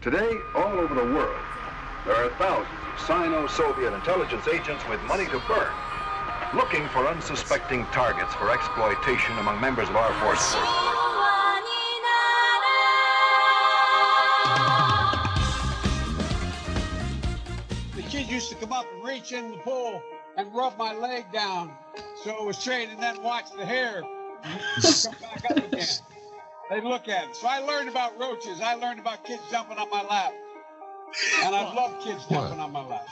Today, all over the world, there are thousands of Sino-Soviet intelligence agents with money to burn, looking for unsuspecting targets for exploitation among members of our forces. The kid used to come up and reach in the pool and rub my leg down so it was straight and then watch the hair come back up again. They look at it. So I learned about roaches. I learned about kids jumping on my lap. And I love kids jumping on my lap.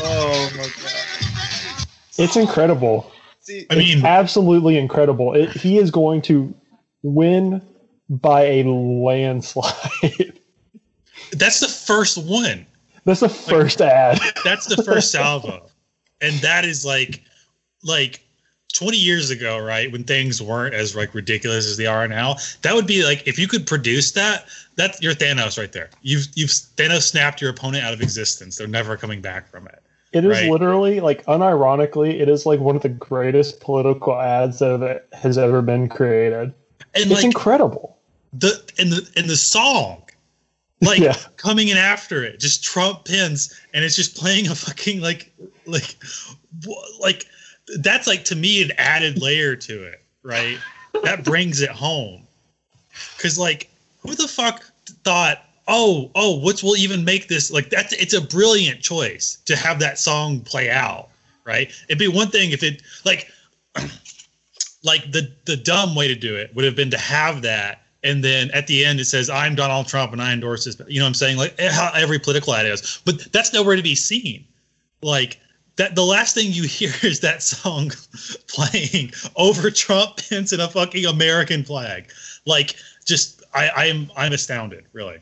Oh my god. It's incredible. See, I mean, Absolutely incredible. It, he is going to win by a landslide. that's the first one. That's the first ad. That's the first salvo. And that is like like 20 years ago, right? When things weren't as like ridiculous as they are now. That would be like if you could produce that, that's your Thanos right there. You've you've Thanos snapped your opponent out of existence. They're never coming back from it. It is Right. literally like unironically, it is like one of the greatest political ads that has ever been created. And It's like incredible. the in the in the song like Yeah. coming in after it just trump pins and it's just playing a fucking like like like that's like to me an added layer to it right? That brings it home. Because like who the fuck thought oh oh which will even make this like that's it's a brilliant choice to have that song play out right? It'd be one thing if it like like the the dumb way to do it would have been to have that and then at the end it says i'm donald trump and i endorse this you know what i'm saying? Like eh, how every political ad is. But that's nowhere to be seen. Like that the last thing you hear is that song playing over trump pins and a fucking american flag like just i i'm i'm astounded really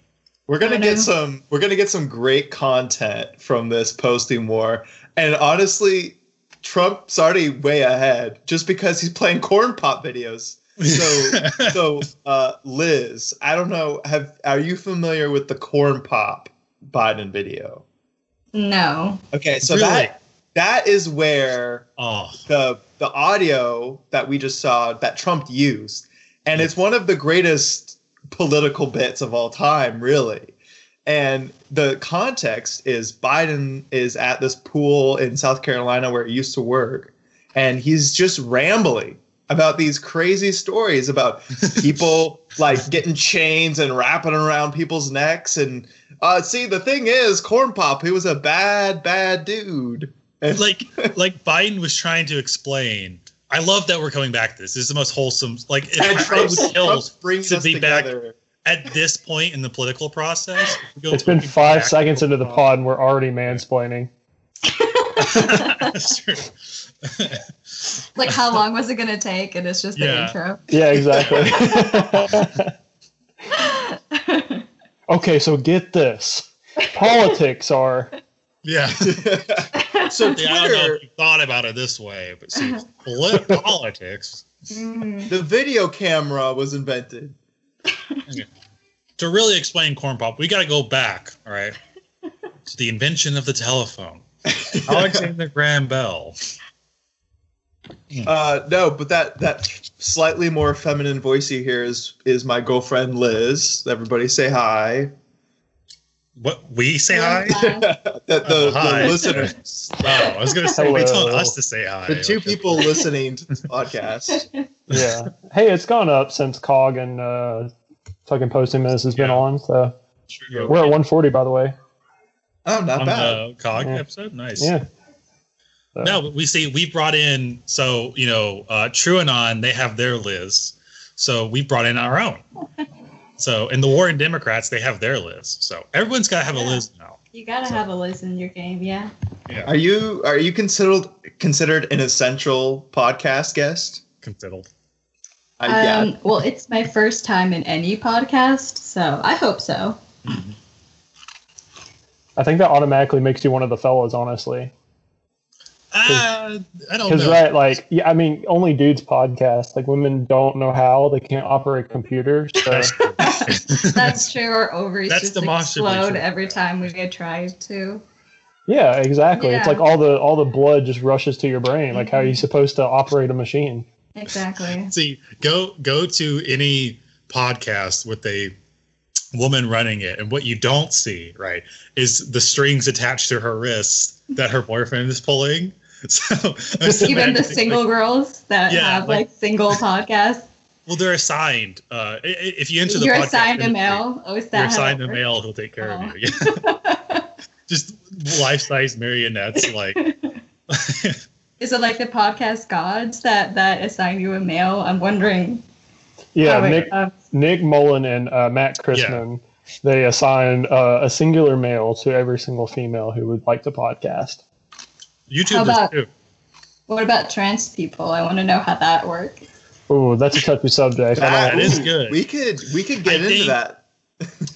we're gonna get some we're gonna get some great content from this posting war. And honestly, Trump's already way ahead just because he's playing corn pop videos. So so uh Liz, I don't know, have are you familiar with the corn pop Biden video? No. Okay, so Really? that that is where oh the the audio that we just saw that Trump used, and it's one of the greatest political bits of all time, really. And the context is Biden is at this pool in South Carolina where he used to work, and he's just rambling about these crazy stories about people like getting chains and wrapping around people's necks. And uh, see, the thing is, Corn Pop, he was a bad, bad dude. And like like biden was trying to explain i love that we're coming back to this this is the most wholesome like if and I Trump's, would kill Trump's to us be back together. at this point in the political process. go It's been five seconds into the pod and we're already mansplaining. That's true. Like, how long was it going to take? And it's just the Yeah. intro. Yeah, exactly. okay, so get this. Politics are yeah. so Yeah, I don't know Twitter, if you thought about it this way, but see, polit- politics. Mhm. the video camera was invented. To really explain corn pop, we got to go back, all right, to the invention of the telephone. Alexander Graham Bell. Uh, no, but that that slightly more feminine voice you hear is is my girlfriend Liz. Everybody say hi. What we say hi? the the, Oh, hi. the listeners, Oh, I was gonna say we told Hello. us to say hi. the two Like, people listening to this podcast. yeah. Hey, it's gone up since Cog and uh, fucking posting minutes has been Yeah. on. So True. we're at 140 by the way. Oh, not on bad. the cog Yeah. episode. Nice. Yeah. So, No, but we see we brought in so you know uh, TrueAnon they have their Liz, so we brought in our own. So in the Warren Democrats they have their Liz. So everyone's got to have a Yeah. Liz now. You got to have a Liz in your game, yeah. Are you are you considered considered an essential podcast guest? Considered. Uh, yeah. Um, well, it's my first time in any podcast, so I hope so. I think that automatically makes you one of the fellows, honestly. Uh, I don't Because know. right, like, yeah, I mean, only dudes podcast. Like, women don't know how they can't operate computers. So That's true. Our ovaries That's just demonstrably explode true. every time we get tried to. yeah, exactly. It's like all the all the blood just rushes to your brain. Like, how are you mm-hmm. supposed to operate a machine? Exactly. See, go go to any podcast with a woman running it, and what you don't see, right, is the strings attached to her wrists that her boyfriend is pulling. So just Even the single like, girls that Yeah, have like- like, single podcasts. Well, they're assigned. Uh, i- i- if you enter the podcast. You're podcast assigned a industry, male. Oh, is that You're assigned a works? male who'll take care Oh. of you. Yeah. just life-size marionettes, like. Is it like the podcast gods that that assign you a male? I'm wondering. Yeah, how it- Nick uh, Nick Mullen and uh, Matt Christman, they assign uh, a singular male to every single female who would like to podcast. YouTube How does about- too. what about trans people? I want to know how that works. Oh, that's a touchy subject. I That don't- is good. We could we could get I into think- that.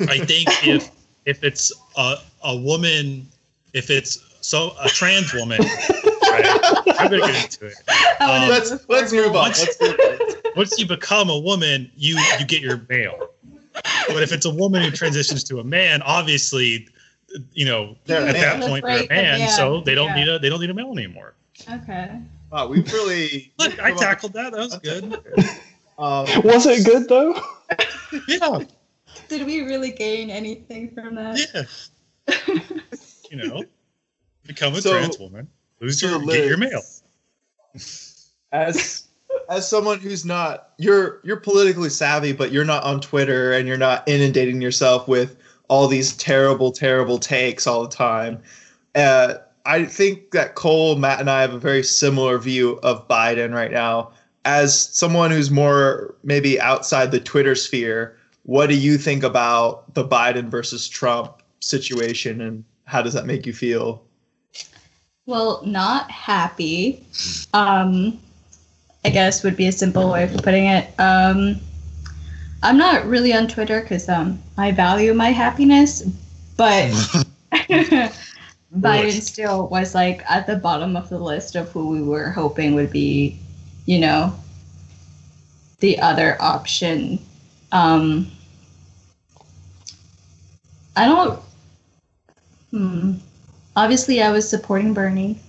I think if if it's a a woman, if it's so a trans woman, right, I'm gonna get into it. Um, let's let's move on. formula. Let's move on. Once you become a woman, you you get your male. But if it's a woman who transitions to a man, obviously, you know, They're at that man. point they're a Separate the man, man, so they don't yeah. need a they don't need a male anymore. Okay. Wow, we've really Look, I tackled that. That was good. Um, Was it good though? Yeah, Did we really gain anything from that? yeah. You know, become a So- trans woman. Lose so your get your mail. as as someone who's not you're you're politically savvy but you're not on twitter and you're not inundating yourself with all these terrible terrible takes all the time uh, i think that cole matt and i have a very similar view of biden right now as someone who's more maybe outside the twitter sphere what do you think about the biden versus trump situation and how does that make you feel Well, not happy. Um, I guess would be a simple way of putting it. Um, I'm not really on Twitter because um, I value my happiness, but Biden still was like at the bottom of the list of who we were hoping would be, you know, the other option. Um, I don't. Hmm. Obviously, I was supporting Bernie,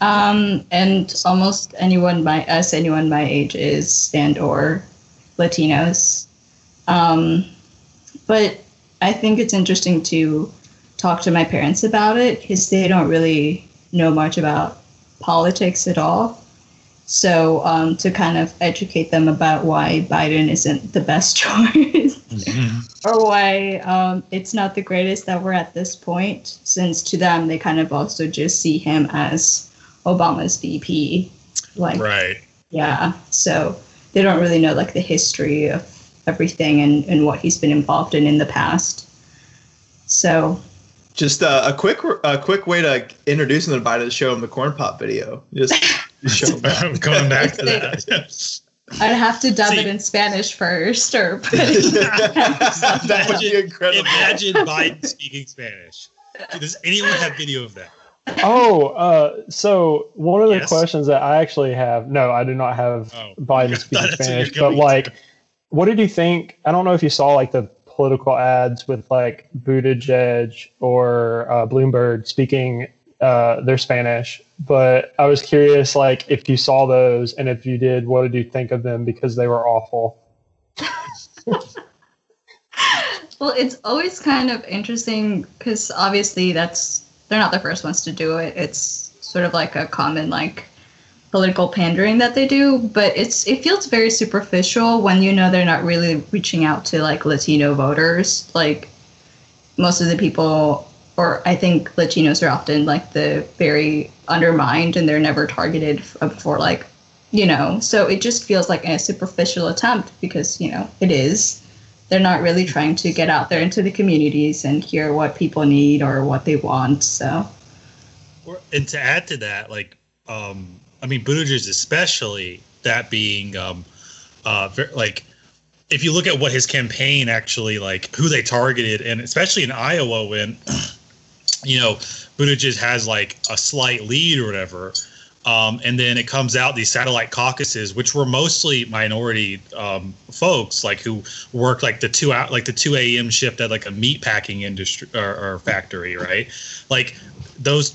um, and almost anyone my us anyone my age is and or Latinos. Um, but I think it's interesting to talk to my parents about it because they don't really know much about politics at all. So um, to kind of educate them about why Biden isn't the best choice or why um, it's not the greatest that we're at this point, since to them they kind of also just see him as Obama's VP. Like, Right. yeah. So they don't really know like the history of everything and, and what he's been involved in in the past. So Just uh, a quick, a quick way to introduce them to Biden is show them the corn pop video. Just show them that. I'm going back to that. I'd have to dub See- it in Spanish first, or that would be incredible. Imagine Biden speaking Spanish. Does anyone have video of that? Oh, uh, so one of the Yes? questions that I actually have, no, I do not have Oh, Biden speaking thought that's what Spanish, but like, to. what did you think? I don't know if you saw like the political ads with like Buttigieg or uh, Bloomberg speaking uh, their Spanish, but I was curious, like, if you saw those and if you did, what did you think of them because they were awful? Well, it's always kind of interesting because obviously that's they're not the first ones to do it. It's sort of like a common like political pandering that they do, but it's it feels very superficial when you know they're not really reaching out to like Latino voters. Like most of the people or I think Latinos are often like the very undermined and they're never targeted for like you know, so it just feels like a superficial attempt because, you know, it is they're not really trying to get out there into the communities and hear what people need or what they want. So and to add to that, like, um, I mean, Buttigieg especially, that being, um, uh, ver- like, if you look at what his campaign actually, like, who they targeted, and especially in Iowa, when, you know, Buttigieg has like a slight lead or whatever, um, and then it comes out these satellite caucuses, which were mostly minority um, folks, like who worked like the two out, like the two a.m. shift at like a meat packing industry or, or factory, right? Like those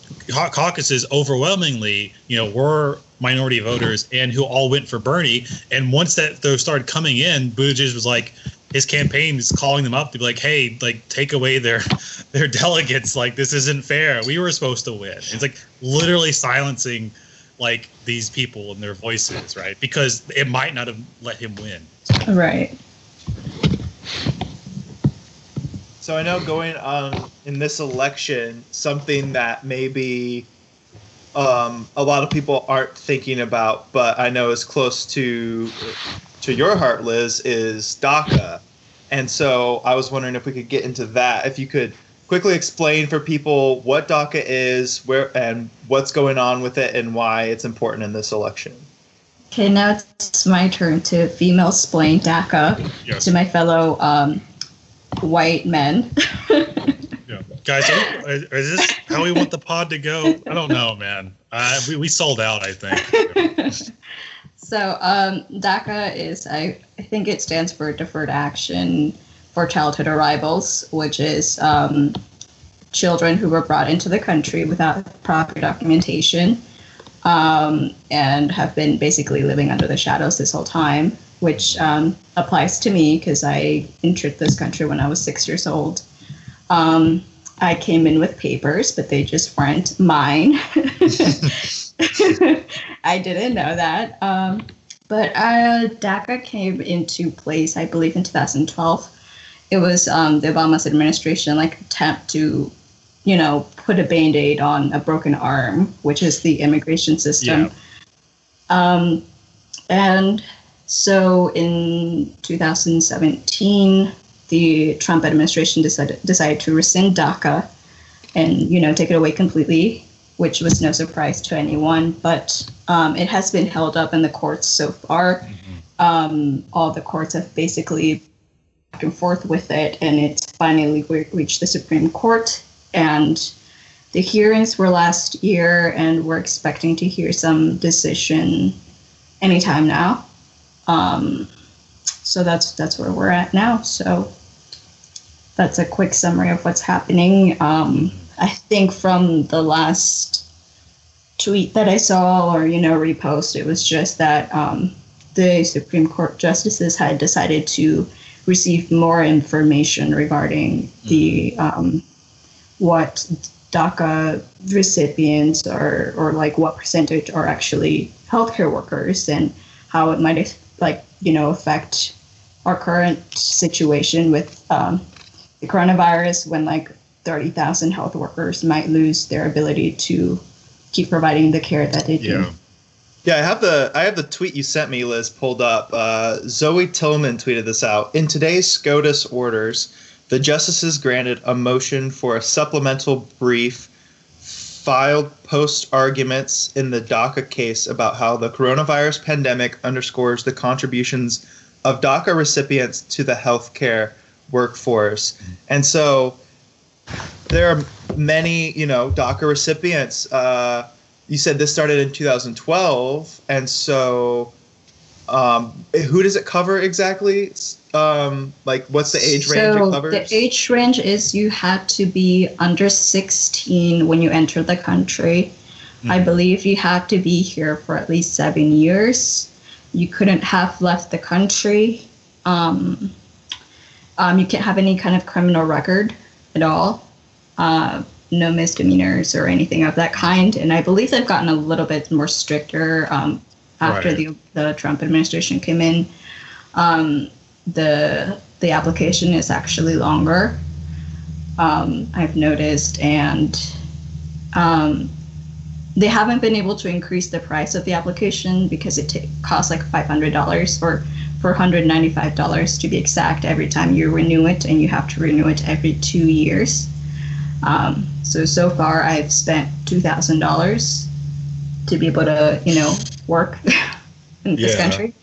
caucuses overwhelmingly, you know, were minority voters and who all went for Bernie. And once that those started coming in, Buttigieg was like, his campaign is calling them up to be like, hey, like take away their their delegates. Like this isn't fair. We were supposed to win. It's like literally silencing like these people and their voices, right? Because it might not have let him win. Right. So I know going on in this election, something that maybe um, a lot of people aren't thinking about, but I know is close to to your heart, Liz, is DACA. And so I was wondering if we could get into that. If you could quickly explain for people what DACA is, where and what's going on with it, and why it's important in this election. Okay, now it's my turn to female splain DACA Yes. to my fellow um, white men. Yeah. Guys, are we- is this how we want the pod to go? I don't know, man. Uh, we, we sold out, I think. So um, DACA is, I, I think it stands for Deferred Action for Childhood Arrivals, which is um, children who were brought into the country without proper documentation um, and have been basically living under the shadows this whole time, which um, applies to me because I entered this country when I was six years old. Um, I came in with papers, but they just weren't mine. I didn't know that. Um, but uh, DACA came into place, I believe, in 2012. It was um, the Obama's administration like attempt to, you know, put a band-aid on a broken arm, which is the immigration system. Um, and so in 2017, the Trump administration decided decided to rescind DACA and you know take it away completely, which was no surprise to anyone. But um, it has been held up in the courts so far. Um, all the courts have basically back and forth with it, and it's finally re- reached the Supreme Court. And the hearings were last year, and we're expecting to hear some decision anytime now. Um, so that's that's where we're at now. So that's a quick summary of what's happening. Um, I think from the last tweet that I saw, or you know, repost, it was just that um, the Supreme Court justices had decided to receive more information regarding the um, what DACA recipients are, or like what percentage are actually healthcare workers, and how it might like you know affect our current situation with um, the coronavirus when like 30,000 health workers might lose their ability to keep providing the care that they do. Yeah. Yeah, I have the I have the tweet you sent me, Liz, pulled up. Uh, Zoe Tillman tweeted this out. In today's SCOTUS orders, the justices granted a motion for a supplemental brief filed post arguments in the DACA case about how the coronavirus pandemic underscores the contributions of DACA recipients to the healthcare workforce. And so there are many, you know, DACA recipients. Uh, you said this started in 2012, and so um, who does it cover exactly? Um, like, what's the age range so it covers? the age range is you had to be under 16 when you enter the country. I Mm-hmm. believe you had to be here for at least seven years. You couldn't have left the country. Um, um, you can't have any kind of criminal record at all. Uh, no misdemeanors or anything of that kind. And I believe they've gotten a little bit more stricter um, after Right. the, the Trump administration came in. Um, the the application is actually longer. Um, I've noticed, and um, they haven't been able to increase the price of the application because it ta- costs like five hundred dollars or four hundred ninety five dollars to be exact every time you renew it, and you have to renew it every two years. Um, so so far, I've spent two thousand dollars to be able to you know work in this country.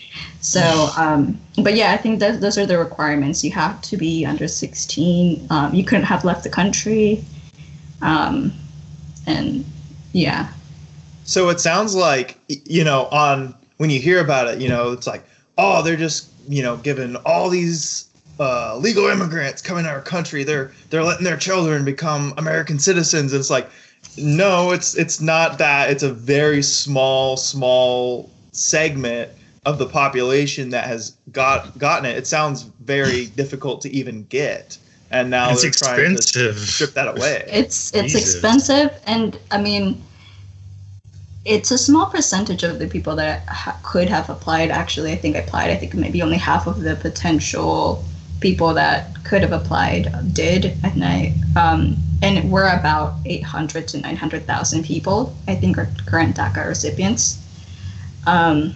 So, um, but yeah, I think that those are the requirements. You have to be under 16. Um, you couldn't have left the country. Um, and yeah, So it sounds like you know on when you hear about it, you know, it's like, oh, they're just you know giving all these uh, legal immigrants coming to our country. They're they're letting their children become American citizens. It's like No, it's it's not that. It's a very small, small segment of the population that has got gotten it. It sounds very difficult to even get, and now it's they're trying to expensive. strip that away. It's it's Jesus. expensive, and I mean, it's a small percentage of the people that ha- could have applied. Actually, I think applied. I think maybe only half of the potential people that could have applied did at night. Um, and we're about 800 to 900,000 people, I think, are current DACA recipients. Um,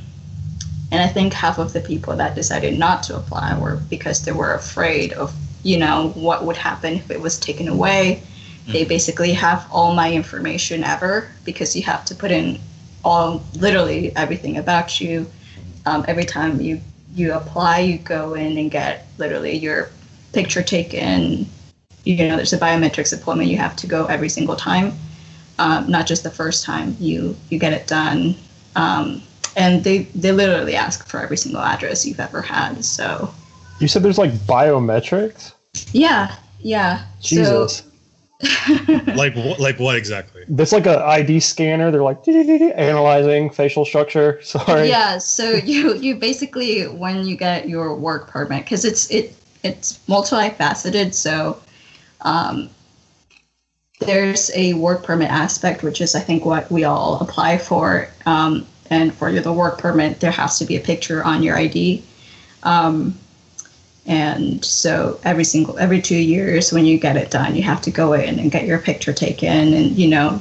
and I think half of the people that decided not to apply were because they were afraid of, you know, what would happen if it was taken away. They basically have all my information ever because you have to put in all, literally everything about you. Um, every time you you apply, you go in and get literally your picture taken. You know, there's a biometrics appointment you have to go every single time, um, not just the first time you you get it done. Um, and they they literally ask for every single address you've ever had. So You said there's like biometrics. yeah, yeah. Jesus, like what? Like what exactly? that's like a ID scanner. They're like analyzing facial structure. Sorry. yeah, so you you basically when you get your work permit because it's it it's multifaceted. So um, there's a work permit aspect, which is I think what we all apply for. Um, and for the work permit, there has to be a picture on your ID. Um, and so every single every two years when you get it done, you have to go in and get your picture taken, and you know,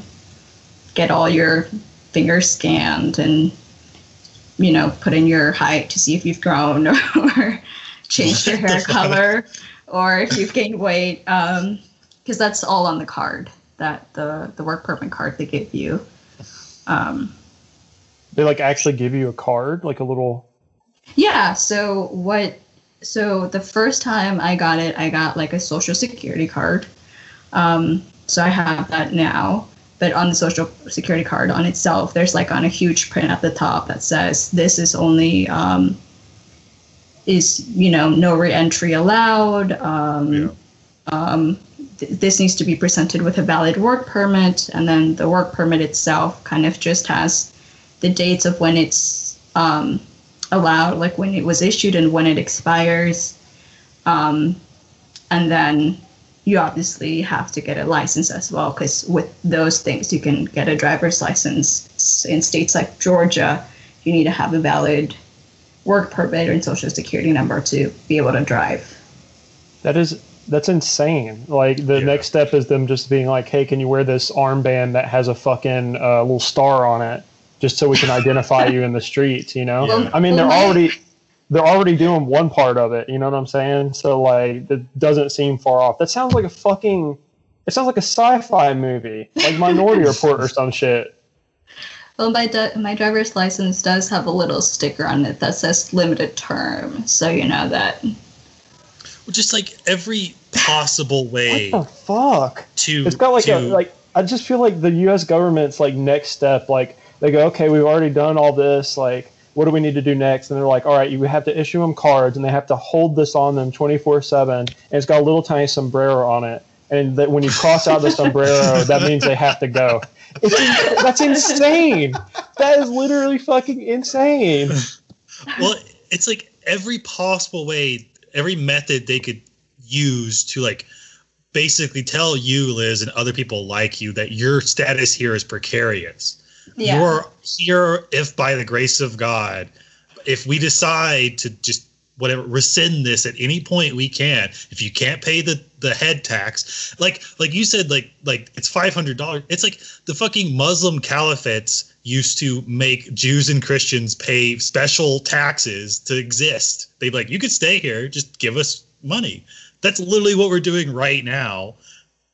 get all your fingers scanned, and you know, put in your height to see if you've grown or, changed your hair color, or if you've gained weight. Um, because that's all on the card that the the work permit card they give you. Um, They like actually give you a card, like a little. yeah. So what? So the first time I got it, I got like a social security card. Um, so I have that now. But on the social security card on itself, there's like on a huge print at the top that says this is only um, is you know no reentry allowed. Um, Yeah. um, th- this needs to be presented with a valid work permit, and then the work permit itself kind of just has the dates of when it's um, allowed, like when it was issued and when it expires. Um, and then you obviously have to get a license as well, because with those things, you can get a driver's license. In states like Georgia, you need to have a valid work permit and social security number to be able to drive. That is that's insane. Like the Yeah. next step is them just being like, "Hey, can you wear this armband that has a fucking uh, little star on it, just so we can identify you in the streets?" You know? Yeah. I mean, they're mm-hmm. already they're already doing one part of it. You know what I'm saying? So like, that doesn't seem far off. That sounds like a fucking. It sounds like a sci-fi movie, like Minority Report or some shit. Well, my d- my driver's license does have a little sticker on it that says limited term, so you know that. Well, just like every possible way What the fuck? to. It's got like to, a like. I just feel like the U.S. government's like next step. Like they go, okay, we've already done all this. Like, what do we need to do next? And they're like, all right, you have to issue them cards, and they have to hold this on them twenty four seven. And it's got a little tiny sombrero on it. And that when you cross out the sombrero, that means they have to go. It's that's insane. That is literally fucking insane. well it's like every possible way every method they could use to like basically tell you liz and other people like you that your status here is precarious you're here if by the grace of god if we decide to just whatever rescind this at any point we can if you can't pay the the head tax like like you said like like it's $500 it's like the fucking muslim caliphates used to make jews and christians pay special taxes to exist. They'd be like you could stay here. Just give us money. That's literally what we're doing right now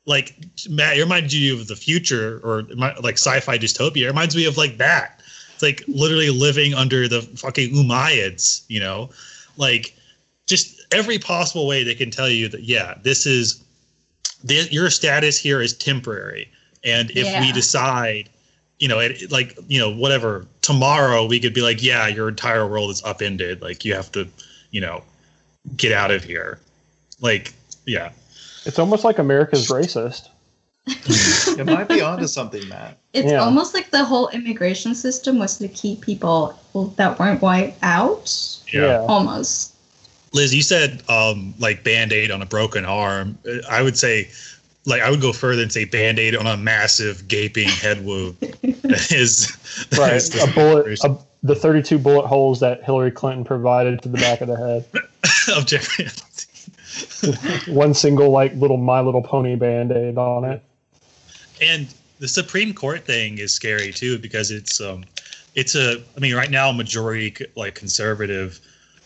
like Matt, it reminds you of the future or like sci-fi dystopia. It reminds me of like that. It's like literally living under the fucking Umayyads, you know, like just every possible way they can tell you that yeah, this is this, your status here is temporary, and if we decide, you know, it, like you know whatever tomorrow we could be like yeah, your entire world is upended, like you have to, you know, get out of here, like yeah. It's almost like America's racist. it might be onto something, Matt. It's Yeah. almost like the whole immigration system was to keep people that weren't white out. Yeah. Almost. Liz, you said um, like band aid on a broken arm. I would say, like, I would go further and say band aid on a massive gaping head wound. That is Right. is the A bullet, a, the 32 bullet holes that Hillary Clinton provided to the back of the head. of Jeffrey. One single, like, little My Little Pony band aid on it. and the Supreme Court thing is scary too because it's um, it's a. I mean, right now majority like conservative.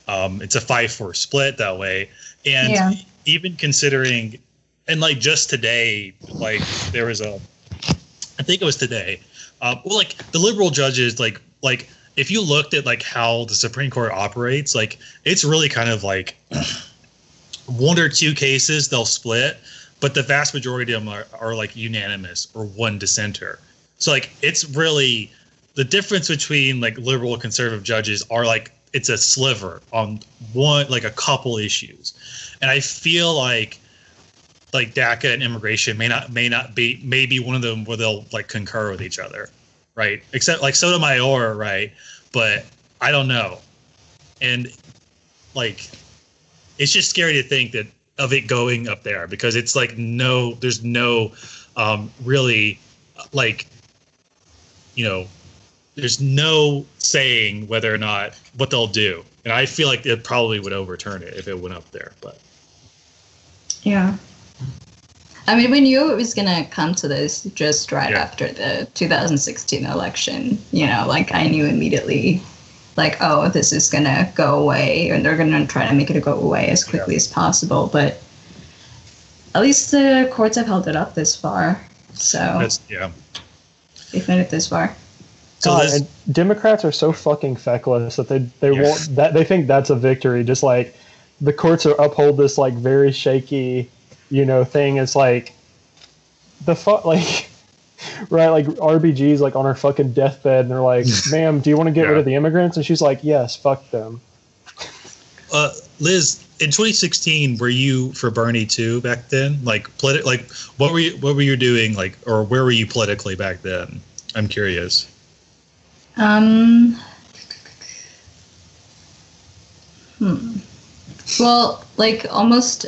Um, it's a five four split that way, and Yeah. even considering, and like just today, like there was a, I think it was today. Uh, well, like the liberal judges, like like if you looked at like how the Supreme Court operates, like it's really kind of like one or two cases they'll split, but the vast majority of them are, are like unanimous or one dissenter. So like it's really the difference between like liberal and conservative judges are like it's a sliver on one like a couple issues. And I feel like like DACA and immigration may not may not be maybe one of them where they'll like concur with each other. Right. Except like Sotomayor, right? But I don't know. And like it's just scary to think that of it going up there because it's like no there's no um really like you know there's no saying whether or not what they'll do and i feel like it probably would overturn it if it went up there but Yeah. I mean, we knew it was going to come to this just right Yeah. after the 2016 election. You know, like I knew immediately, like, oh, this is going to go away, and they're going to try to make it go away as quickly as possible. But at least the courts have held it up this far. So that's yeah they've made it this far. so God, this, and Democrats are so fucking feckless that they they Yeah. won't that they think that's a victory. Just like the courts are uphold this like very shaky, you know, thing. It's like the fuck like right like RBG's like on her fucking deathbed and they're like, "Ma'am, do you want to get rid of the immigrants?" And she's like, "Yes, fuck them." uh liz in 2016 were you for bernie too back then like politi- like what were you what were you doing like or where were you politically back then i'm curious Um. Hmm. Well, like almost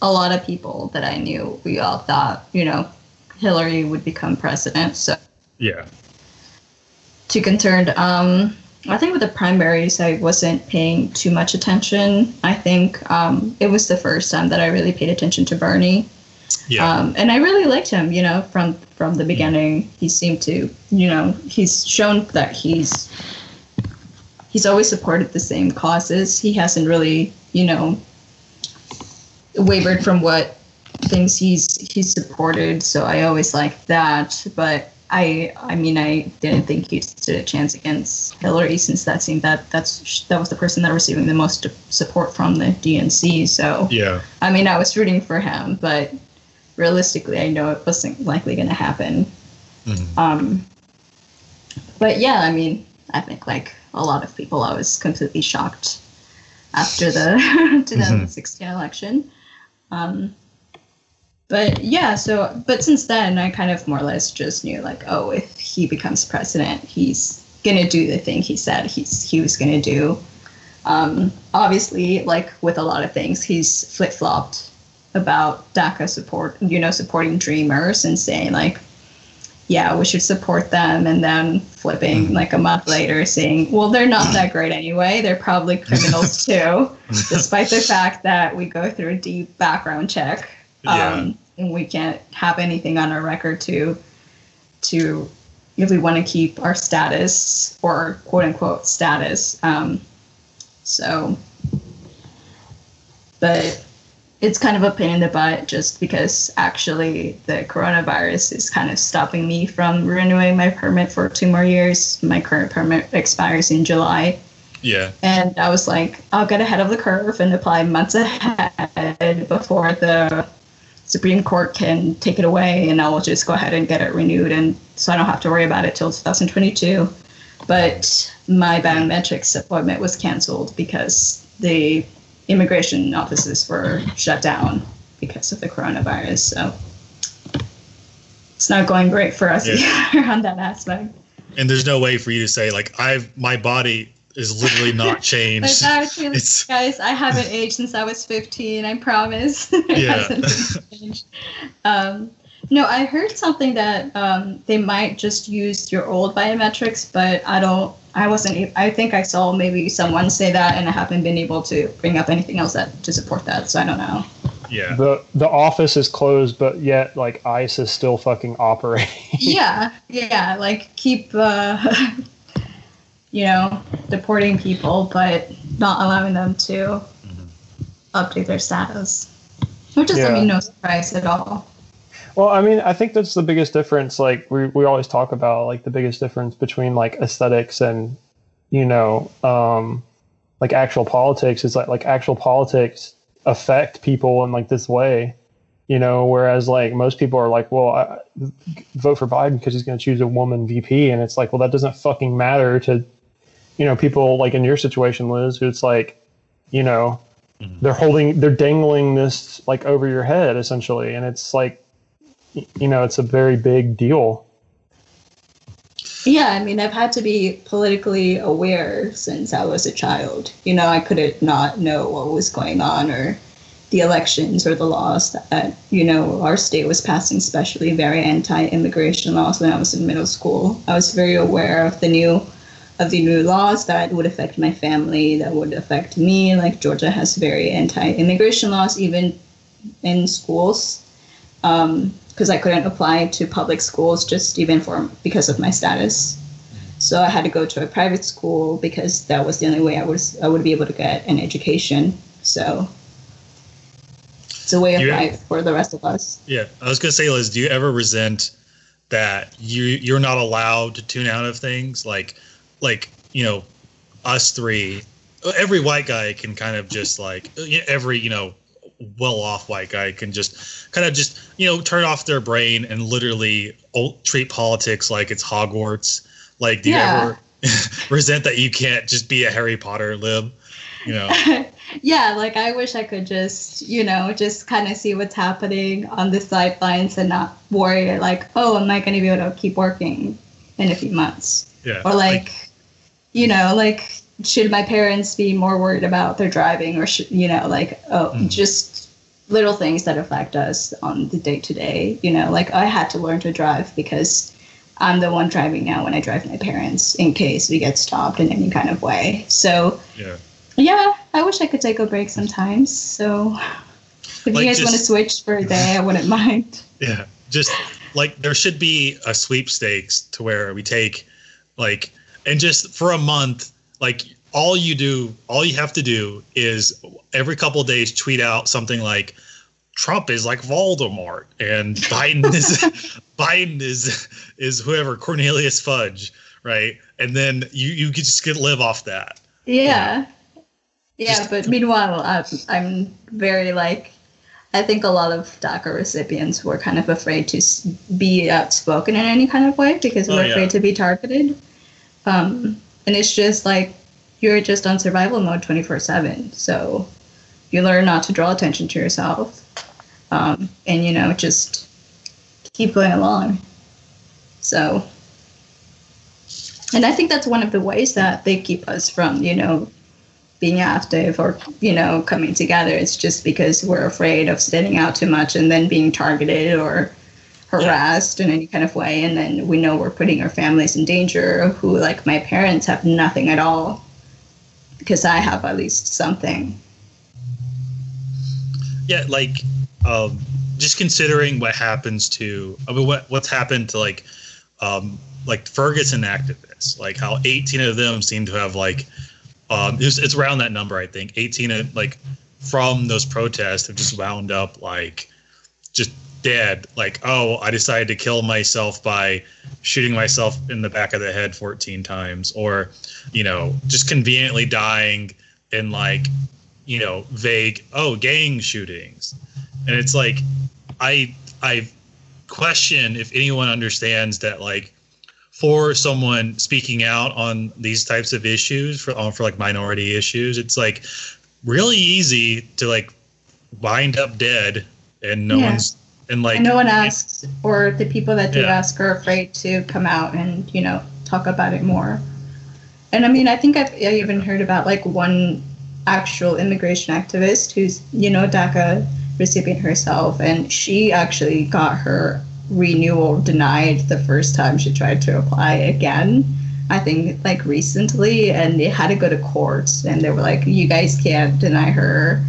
a lot of people that I knew, we all thought, you know, Hillary would become president. So yeah too concerned. Um, I think with the primaries, I wasn't paying too much attention. I think um, it was the first time that I really paid attention to Bernie. yeah Um, and I really liked him, you know, from from the beginning. He seemed to, you know, he's shown that he's he's always supported the same causes. He hasn't really, you know, wavered from what things he's he's supported. So I always liked that. But I I mean I didn't think he stood a chance against Hillary since that seemed that that's that was the person that was receiving the most support from the DNC. So yeah I mean, I was rooting for him, but realistically, I know it wasn't likely going to happen. Mhm. Um, but yeah, I mean, I think like a lot of people, I was completely shocked after the 2016 election. Um, but yeah, so but since then, I kind of more or less just knew like, oh, if he becomes president, he's gonna do the thing he said he's he was gonna do. Um, obviously, like with a lot of things, he's flip flopped about DACA support, you know, supporting Dreamers and saying like, yeah, we should support them, and then flipping like a month later saying, well, they're not that great anyway. They're probably criminals too, despite the fact that we go through a deep background check. Yeah. Um, and we can't have anything on our record to to if we want to keep our status or quote unquote status. Um, so, but it's kind of a pain in the butt just because actually the coronavirus is kind of stopping me from renewing my permit for two more years. My current permit expires in July. yeah And I was like, I'll get ahead of the curve and apply months ahead before the Supreme Court can take it away, and I'll just go ahead and get it renewed, and so I don't have to worry about it till 2022. But my biometrics appointment was canceled because the immigration offices were shut down because of the coronavirus. So it's not going great for us Yeah. on that aspect. and there's no way for you to say like I've my body is literally not changed. actually, It's- guys, I haven't aged since I was 15. I promise. it Yeah. hasn't changed. Um, no, I heard something that um, they might just use your old biometrics, but I don't. I wasn't. I think I saw maybe someone say that, and I haven't been able to bring up anything else that to support that. So I don't know. Yeah. The the office is closed, but yet like ICE is still fucking operating. yeah, yeah, like keep, uh, you know, deporting people, but not allowing them to update their status. Which is, I mean, no surprise at all. Well, I mean, I think that's the biggest difference. Like we we always talk about, like the biggest difference between like aesthetics and you know, um, like actual politics is like like actual politics affect people in like this way, you know. Whereas like most people are like, well, I, vote for Biden because he's going to choose a woman VP, and it's like, well, that doesn't fucking matter to, you know, people like in your situation, Liz, who it's like, you know, Mhm. they're holding, they're dangling this like over your head essentially, and it's like you know, it's a very big deal. Yeah, I mean, I've had to be politically aware since I was a child. You know, I couldn't not know what was going on or the elections or the laws that, you know, our state was passing, especially very anti-immigration laws when I was in middle school. I was very aware of the new of the new laws that would affect my family, that would affect me. Like Georgia has very anti-immigration laws, even in schools. Um, because I couldn't apply to public schools just even for because of my status. So I had to go to a private school because that was the only way I was I would be able to get an education. So it's a way of You- life for the rest of us. Yeah. I was gonna say, Liz, do you ever resent that you you're not allowed to tune out of things like like you know us three every white guy can kind of just like every you know well-off white guy can just kind of just you know turn off their brain and literally treat politics like it's Hogwarts. Like, do you ever resent that you can't just be a Harry Potter lib? You know, yeah, like I wish I could just, you know, just kind of see what's happening on the sidelines and not worry like, oh, am I going to be able to keep working in a few months? yeah. or like, you know like should my parents be more worried about their driving or should you know like oh Mm. just little things that affect us on the day to day you know like i had to learn to drive because i'm the one driving now when i drive my parents in case we get stopped in any kind of way so yeah. yeah i wish i could take a break sometimes so if Like, you guys want to switch for a day i wouldn't mind Yeah, just like there should be a sweepstakes to where we take like and just for a month, like all you do, all you have to do is every couple of days tweet out something like Trump is like Voldemort and Biden is Biden is is whoever Cornelius Fudge, right? And then you you could just get live off that. Yeah. Yeah, Just- but meanwhile, I'm, I'm very like, I think a lot of DACA recipients were kind of afraid to be outspoken in any kind of way because Oh, we're yeah. afraid to be targeted. Um, and it's just like, you're just on survival mode 24 7. So you learn not to draw attention to yourself. Um, and, you know, just keep going along. So, and I think that's one of the ways that they keep us from, you know, being active or, you know, coming together. It's just because we're afraid of standing out too much and then being targeted or harassed in any kind of way. And then we know we're putting our families in danger, who, like, my parents have nothing at all because I have at least something. Yeah, like um, just considering what happens to I mean what what's happened to like um, like Ferguson activists, like how 18 of them seem to have like um, it's, it's around that number I think 18 of, like from those protests have just wound up like just dead. Like oh I decided to kill myself by shooting myself in the back of the head 14 times, or you know just conveniently dying in like you know vague oh gang shootings and it's like i i question if anyone understands that like for someone speaking out on these types of issues for on for like minority issues it's like really easy to like wind up dead and no Yeah. one's and like and no one asks, or the people that do Yeah. ask are afraid to come out and you know talk about it more. And I mean, I think I've I even heard about like one actual immigration activist who's you know DACA recipient herself, and she actually got her renewal denied the first time she tried to apply again. I think like recently, and they had to go to court, and they were like, "You guys can't deny her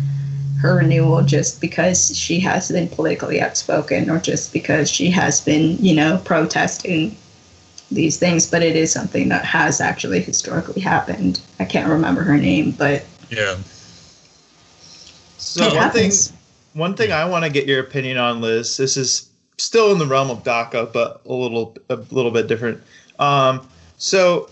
her renewal just because she has been politically outspoken or just because she has been, you know, protesting these things." But it is something that has actually historically happened. I can't remember her name, but yeah So one thing, one thing I want to get your opinion on, Liz. This is still in the realm of DACA, but a little, a little bit different. Um, so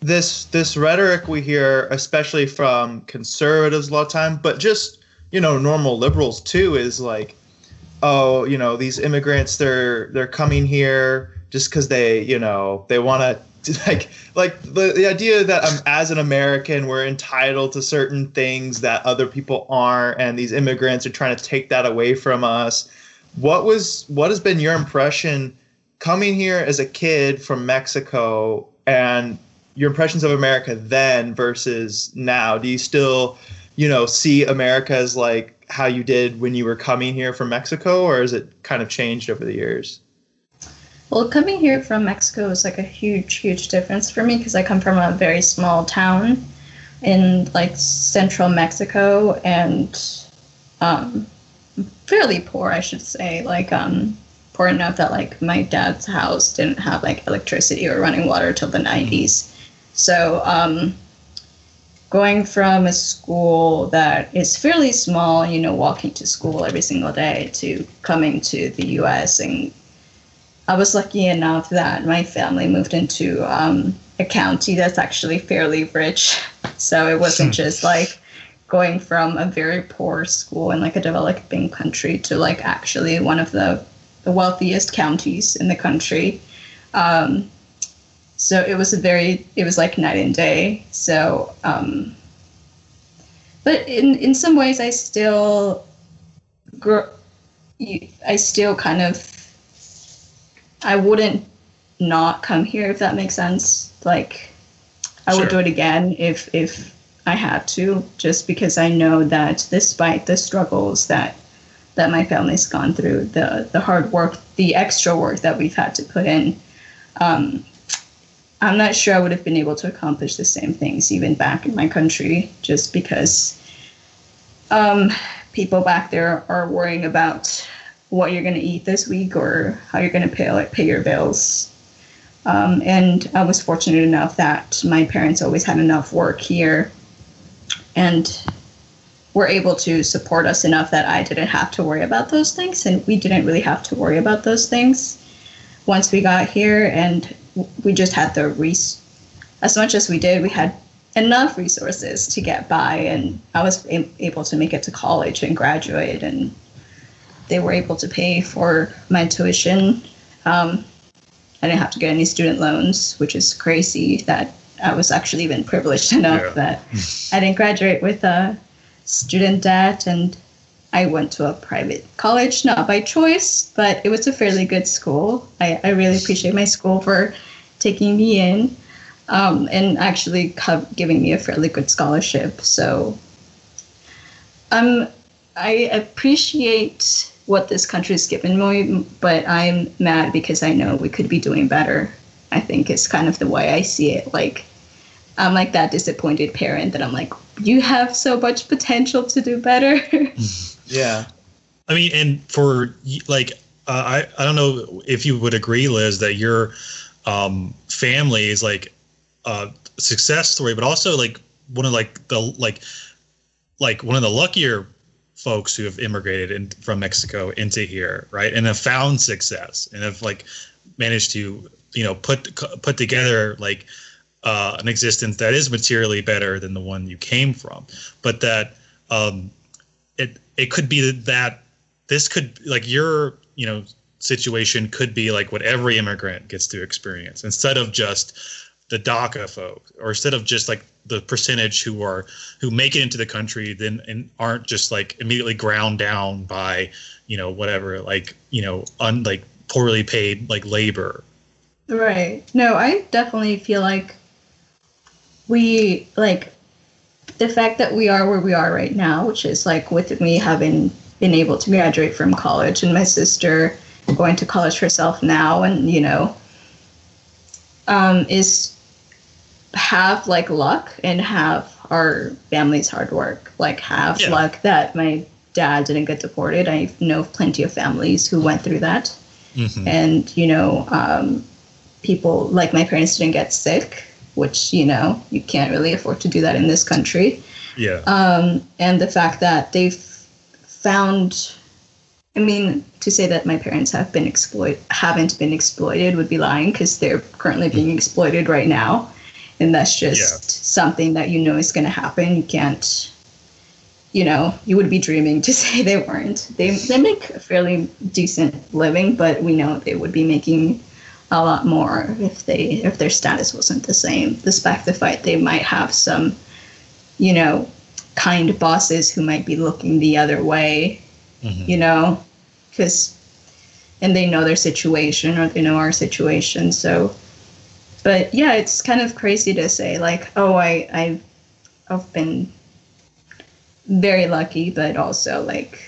this this rhetoric we hear, especially from conservatives a lot of time, but just you know normal liberals too, is like, oh, you know these immigrants, they're they're coming here just because they, you know, they want to like like the, the idea that um, as an American we're entitled to certain things that other people aren't, and these immigrants are trying to take that away from us. What was what has been your impression coming here as a kid from Mexico and your impressions of America then versus now? Do you still, you know, see America as like how you did when you were coming here from Mexico, or has it kind of changed over the years? Well, coming here from Mexico was like a huge, huge difference for me because I come from a very small town in like central Mexico and um, fairly poor, I should say. Like, um, poor enough that like my dad's house didn't have like electricity or running water till the 90s. So, um, going from a school that is fairly small, you know, walking to school every single day to coming to the US and I was lucky enough that my family moved into um, a county that's actually fairly rich. So it wasn't just like going from a very poor school in like a developing country to like actually one of the, the wealthiest counties in the country. Um, so it was a very, it was like night and day. So, um, but in, in some ways, I still, grew, I still kind of I wouldn't not come here if that makes sense. Like I would do it again if if I had to, just because I know that despite the struggles that that my family's gone through, the the hard work, the extra work that we've had to put in, um, I'm not sure I would have been able to accomplish the same things even back in my country, just because um, people back there are worrying about what you're going to eat this week or how you're going to pay like pay your bills. Um, and I was fortunate enough that my parents always had enough work here, and were able to support us enough that I didn't have to worry about those things, and we didn't really have to worry about those things once we got here, and we just had the res- as much as we did, we had enough resources to get by, and I was able to make it to college and graduate and they were able to pay for my tuition. Um, I didn't have to get any student loans, which is crazy that I was actually even privileged enough Yeah. that I didn't graduate with a student debt. And I went to a private college, not by choice, but it was a fairly good school. I, I really appreciate my school for taking me in um, and actually co- giving me a fairly good scholarship. So um, I appreciate what this country's given me, but I'm mad because I know we could be doing better. I think is kind of the way I see it. Like, I'm like that disappointed parent that I'm like, you have so much potential to do better. Yeah. I mean, and for like, uh, I I don't know if you would agree, Liz, that your um, family is like a success story, but also like one of like the like like one of the luckier folks who have immigrated in, from Mexico into here, right, and have found success and have like managed to you know put put together like uh, an existence that is materially better than the one you came from, but that um, it it could be that this could like your you know situation could be like what every immigrant gets to experience instead of just the DACA folks, or instead of just like the percentage who are who make it into the country, then and aren't just like immediately ground down by you know whatever like you know un like poorly paid like labor. Right. No, I definitely feel like we like the fact that we are where we are right now, which is like with me having been able to graduate from college and my sister going to college herself now and you know um, is have like luck and have our family's hard work like have Yeah. luck that my dad didn't get deported i know plenty of families who went through that Mhm. and you know um, people like my parents didn't get sick which you know you can't really afford to do that in this country Yeah. um, and the fact that they've found i mean to say that my parents have been exploit haven't been exploited would be lying because they're currently being exploited right now. And that's just Yeah. something that you know is going to happen. You can't you know you would be dreaming to say they weren't. They, they make a fairly decent living but we know they would be making a lot more if they if their status wasn't the same despite the fact they might have some you know kind bosses who might be looking the other way Mhm. you know because and they know their situation or they know our situation so but yeah it's kind of crazy to say like oh i i i've been very lucky but also like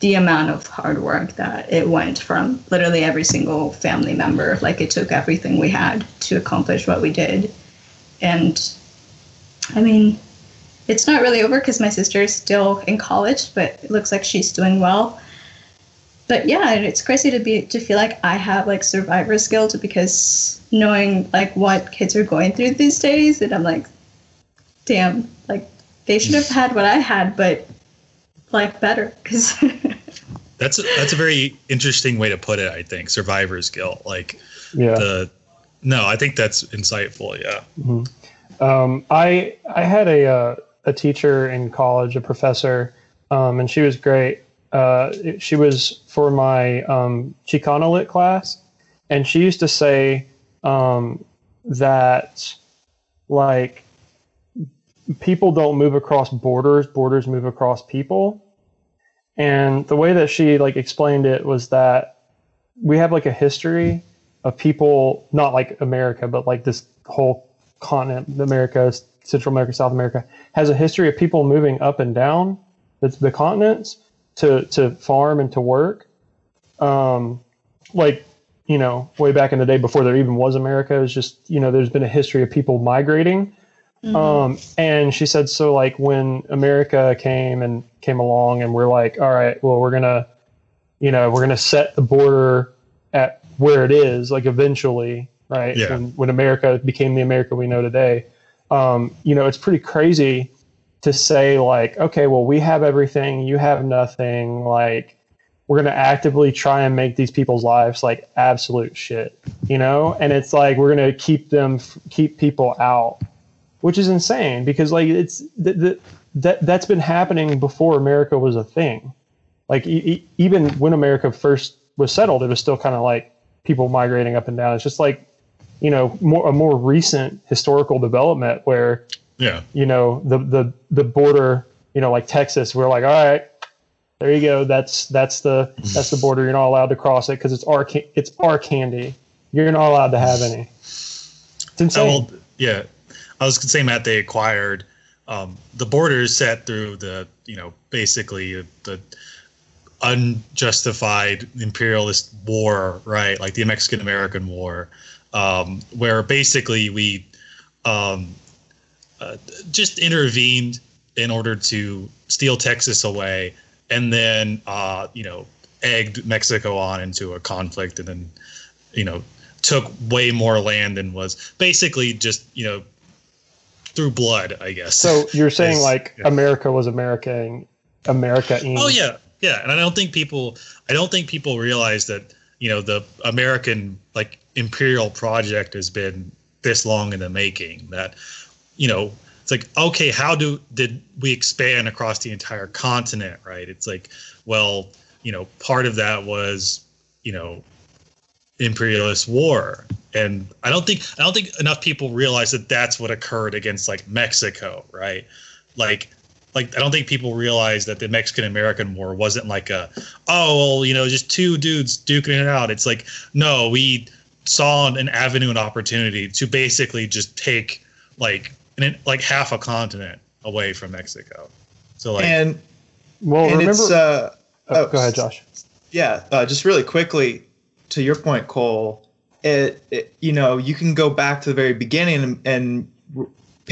the amount of hard work that it went from literally every single family member like it took everything we had to accomplish what we did and i mean it's not really over because my sister is still in college but it looks like she's doing well but yeah it's crazy to be to feel like i have like survivor's guilt because knowing like what kids are going through these days and i'm like damn like they should have had what i had but like better because That's a, that's a very interesting way to put it. I think survivor's guilt. Like Yeah. the no, I think that's insightful. Yeah. Mhm. Um, I I had a uh, a teacher in college, a professor, um, and she was great. Uh, she was for my um, Chicano lit class, and she used to say um, that like people don't move across borders; borders move across people. And the way that she like explained it was that we have like a history of people, not like America, but like this whole continent, America, Central America, South America, has a history of people moving up and down the, the continents to to farm and to work. Um, like you know, way back in the day before there even was America, it's just you know, there's been a history of people migrating. Um, and she said, so like when America came and came along, and we're like, all right, well, we're gonna, you know, we're gonna set the border at where it is, like eventually, right? Yeah. When, when America became the America we know today, um, you know, it's pretty crazy to say like, okay, well, we have everything, you have nothing, like. We're gonna actively try and make these people's lives like absolute shit, you know. And it's like we're gonna keep them, keep people out, which is insane because like it's th- th- that that's been happening before America was a thing. Like e- even when America first was settled, it was still kind of like people migrating up and down. It's just like you know more a more recent historical development where Yeah. you know the the the border you know like Texas we're like all right there you go. That's that's the that's the border. You're not allowed to cross it because it's our it's our candy. You're not allowed to have any. It's insane. well, yeah. I was gonna say, Matt, they acquired um, the borders set through the, you know, basically the unjustified imperialist war, right? Like the Mexican American War, um, where basically we um, uh, just intervened in order to steal Texas away and then, uh, you know, egged Mexico on into a conflict and then, you know, took way more land than was basically just, you know, through blood, I guess. so you're saying like yeah. America was America America Oh yeah, yeah, and I don't think people, I don't think people realize that you know the American like imperial project has been this long in the making. That you know it's like okay, how do did we expand across the entire continent? Right? It's like well, you know, part of that was you know imperialist war and I don't think I don't think enough people realize that that's what occurred against like Mexico, right? Like like I don't think people realize that the Mexican American War wasn't like a oh well you know just two dudes duking it out. It's like no, we saw an avenue and opportunity to basically just take like an, like half a continent away from Mexico. So like and Well, and remember. it's uh, oh, oh, go ahead, Josh. Yeah, uh, just really quickly to your point, Cole. It, it you know you can go back to the very beginning, and, and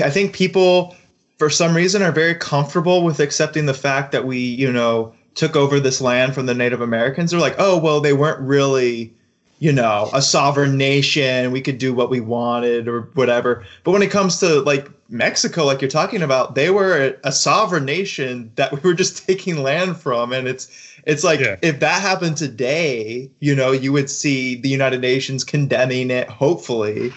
I think people for some reason are very comfortable with accepting the fact that we you know took over this land from the Native Americans. They're like, oh well, they weren't really you know a sovereign nation. We could do what we wanted or whatever. But when it comes to like Mexico, like you're talking about, they were a, sovereign nation that we were just taking land from, and it's it's like Yeah. if that happened today, you know, you would see the United Nations condemning it, hopefully,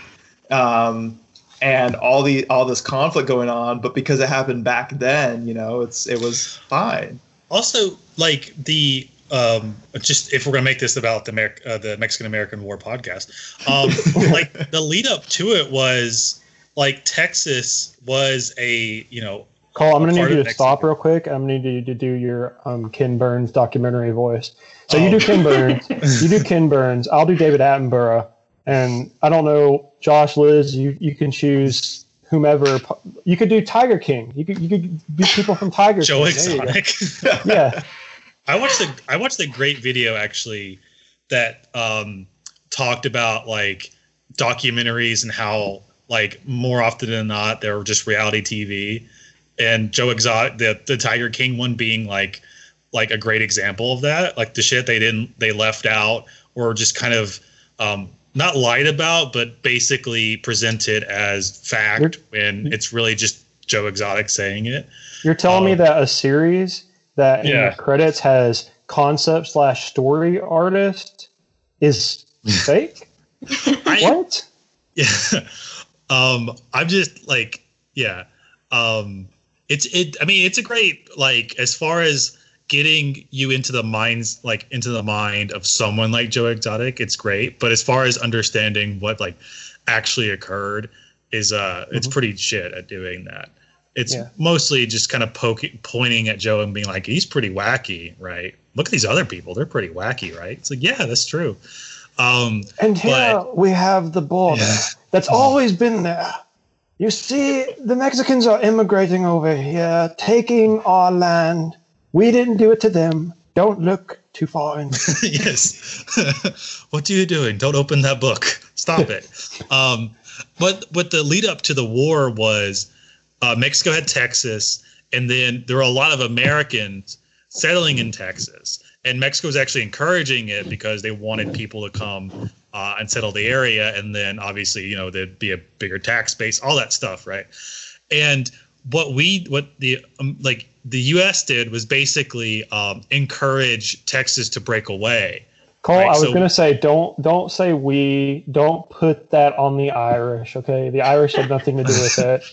um, and all the all this conflict going on. But because it happened back then, you know, it's it was fine. also like the um just if we're gonna make this about the Mer- uh, the Mexican American War podcast, um like the lead up to it was like Texas was a you know Cole, I'm gonna need you to stop real quick. I'm gonna need you to do your um, Ken Burns documentary voice. So you Oh. do Ken Burns, you do Ken Burns. I'll do David Attenborough, and I don't know, Josh, Liz. You you can choose whomever. You could do Tiger King. You could you could be people from Tiger Joe King. Exotic. Yeah, I watched the I watched the great video actually that um talked about like documentaries and how like more often than not they're just reality TV and Joe Exotic the the Tiger King one being like like a great example of that. Like the shit they didn't they left out or just kind of um not lied about but basically presented as fact when it's really just Joe Exotic saying it. You're telling me Um, that a series that in yeah. the credits has concept slash story artist is fake. I, what? yeah um i'm just like yeah um it's it i mean it's a great like as far as getting you into the minds like into the mind of someone like joe exotic it's great but as far as understanding what like actually occurred is uh it's Mhm. pretty shit at doing that it's Yeah. mostly just kind of poking pointing at joe and being like he's pretty wacky right look at these other people they're pretty wacky right it's like yeah that's true um And here we have the border Yeah. that's always been there. You see, the Mexicans are immigrating over here, taking our land. We didn't do it to them. Don't look too far in. yes. what are you doing? Don't open that book. Stop it. um, but what the lead up to the war was uh, Mexico had Texas, and then there were a lot of Americans settling in Texas. And Mexico was actually encouraging it because they wanted people to come uh, and settle the area. And then obviously, you know, there'd be a bigger tax base, all that stuff, right? And what we, what the, um, like the U.S. did was basically um, encourage Texas to break away. Cole, Right, I was so- gonna say, don't don't say we. Don't put that on the Irish. Okay, the Irish had nothing to do with it.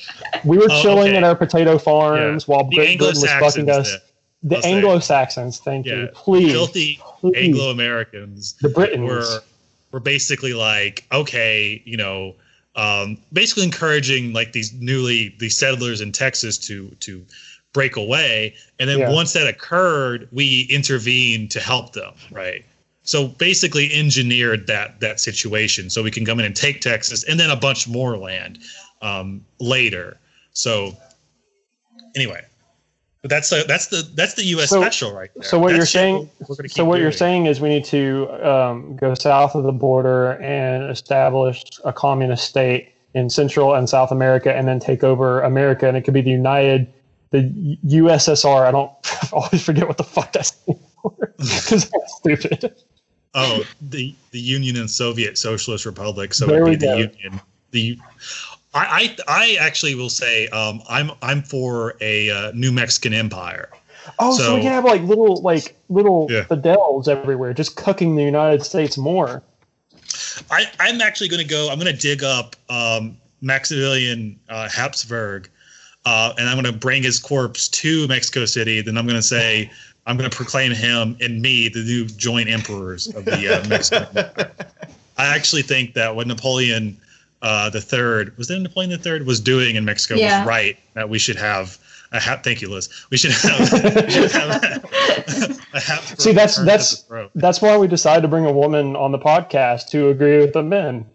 We were Oh, chilling okay. at our potato farms while The Great Britain was fucking us. did. The Anglo Saxons, thank Yeah. you. Please, filthy. Anglo Americans the Britons. were were basically like, okay, you know, um, basically encouraging like these newly these settlers in Texas to to break away, and then Yeah. once that occurred, we intervened to help them, right? So basically engineered that that situation so we can come in and take Texas and then a bunch more land um, later. So anyway, but that's a, that's the that's the U.S. So- special right there. so what That's you're saying- So what you're saying is we need to um, go south of the border and establish a communist state in Central and South America, and then take over America, and it could be the United, the USSR. I don't I always forget what the fuck that's for because that's stupid. Oh, the the Union and Soviet Socialist Republic. So There it'd we be the. Union. The I, I I actually will say um, I'm I'm for a uh, New Mexican Empire. Oh, so, we can have like little like little Yeah. Fidels everywhere, just cooking the United States more. I I'm actually going to go. I'm going to dig up um, Maximilian uh, Habsburg, uh, and I'm going to bring his corpse to Mexico City. Then I'm going to say I'm going to proclaim him and me the new joint emperors of the uh, Mexican. Empire. I actually think that what Napoleon uh, the third was it Napoleon the third was doing in Mexico Yeah. was right. That we should have a hat. Thank you, Liz. We should have, we should have a hat. See, that's- turn that's- the. That's why we decided to bring a woman on the podcast to agree with the men.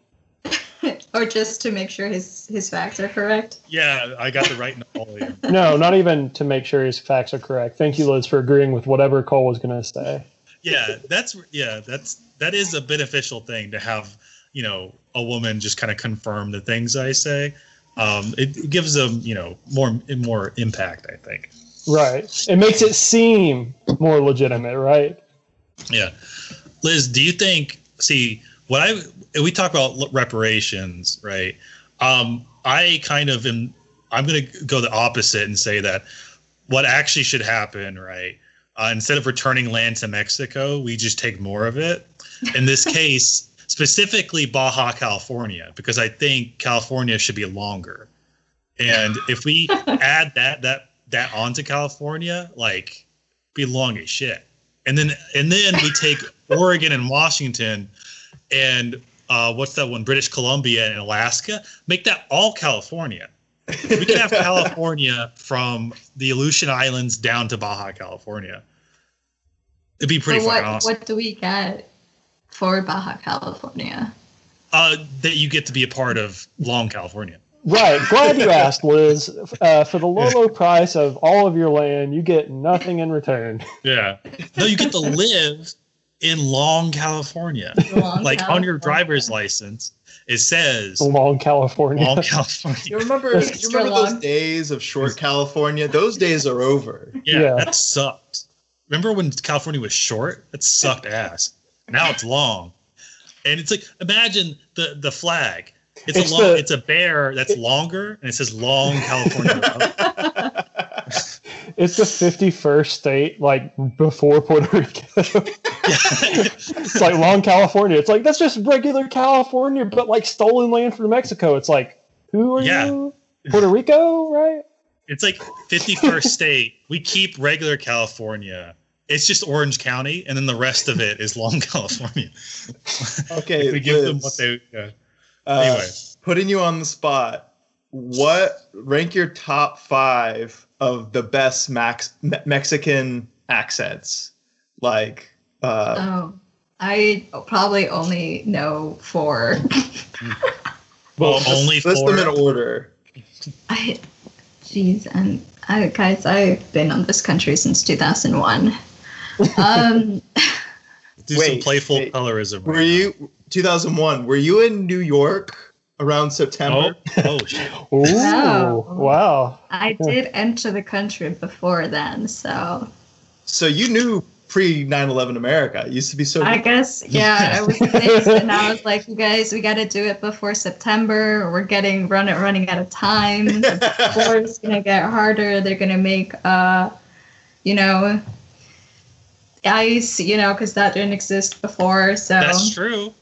Or just to make sure his his facts are correct. Yeah, I got the right Napoleon. No, not even to make sure his facts are correct. Thank you, Liz, for agreeing with whatever Cole was going to say. yeah that's yeah that's that is a beneficial thing to have you know a woman just kind of confirm the things i say um it, it gives them you know more more impact i think Right. It makes it seem more legitimate, right? yeah liz do you think see what i we talk about reparations right? Um i kind of am i'm going to go the opposite and say that what actually should happen right uh, instead of returning land to mexico we just take more of it. In this case specifically baja california because i think california should be longer. And if we add that that that onto california like be long as shit. And then and then we take oregon and washington and uh, what's that one british columbia and alaska make that all california we can have california from the aleutian islands down to baja california it'd be pretty But what awesome what do we get for Baja California? uh, that you get to be a part of long california Right. Glad you asked, Liz. Uh, for the low, low price of all of your land, you get nothing in return. yeah no you get to live in long california Long like on your driver's license it says Long California. long california You remember? You Extra remember those days of short California? Those days are over. Yeah, Yeah. that sucked. Remember when California was short? That sucked ass. Now it's long, and it's like imagine the the flag. It's, It's a long. the- it's a bear that's longer, and it says "Long California." It's the 51st state, like before Puerto Rico. it's like Long California. It's like, that's just regular California, but like stolen land from Mexico. It's like, who are Yeah. you? Puerto Rico, right? It's like fifty first state. We keep regular California. It's just Orange County, and then the rest of it is Long California. Okay, we give them what they. Yeah. uh, anyway. putting you on the spot. What rank your top five of the best Max, Me- Mexican accents? Like, uh, Oh, I probably only know four. Well, only list four. them in order. I, jeez, and I, guys, I've been on this country since 2001. Um, Do some Wait, playful wait. colorism. Were you 2001? Were you in New York around Oh, September? oh shit. Ooh, No. wow. I did enter the country before then, so So you knew pre 9/11 America. It used to be so. I guess yeah, I was pissed, and I was like, "You guys, we got to do it before September. We're getting run running out of time. The war is gonna get harder. They're gonna make uh, you know, ice. You know, because that didn't exist before. So That's true.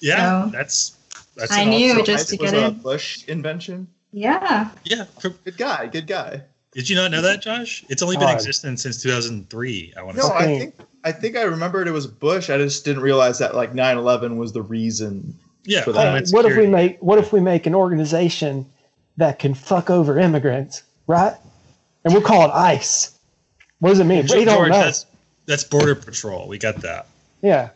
Yeah, So- that's that's. I knew awesome- just to was get a in. Bush invention. yeah, Yeah. Good guy. Good guy. Did you not know that, Josh? It's only been in God. existence since 2003. I want to No, say. I think I think I remembered it was Bush. I just didn't realize that like 9/11 was the reason. Yeah. for that. Homeland what if we make what if we make an organization that can fuck over immigrants, right? And we'll call it ICE. What does it mean? We don't know. That's that's border patrol. We got that. Yeah.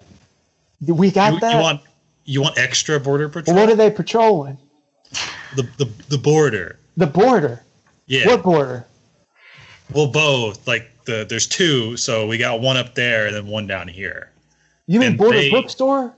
We got You, that. you want you want extra border patrol? well, what are they patrolling? the, the the border. The border. Yeah. What border? Well, both. Like the there's two, so we got one up there and then one down here. You mean And border they- bookstore?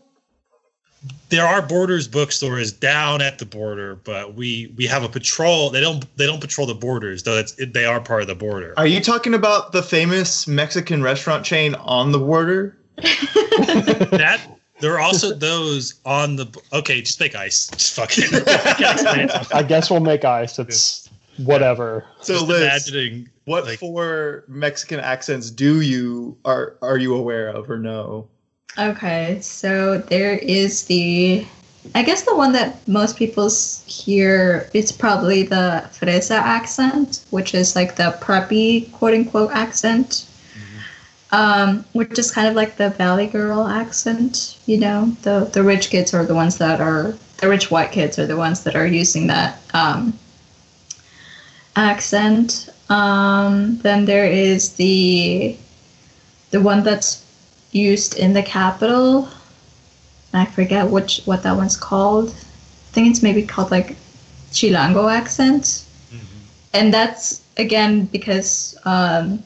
There are borders bookstores down at the border, but we we have a patrol. They don't they don't patrol the borders, though. It's it, they are part of the border. Are you talking about the famous Mexican restaurant chain on the border? that there are also those on the. Okay, just make ice. Just fucking. I it. I guess we'll make ICE. It's whatever. So just Liz, imagining what like- four Mexican accents do you are are you aware of or no? Okay, so there is the, I guess the one that most people hear is probably the fresa accent, which is like the preppy quote unquote accent. Um, which is kind of like the Valley Girl accent. You know, the the rich kids are the ones that are the rich white kids are the ones that are using that um, accent. Um, then there is the the one that's used in the capital. I forget which what that one's called. I think it's maybe called like Chilango accent, and that's again because um,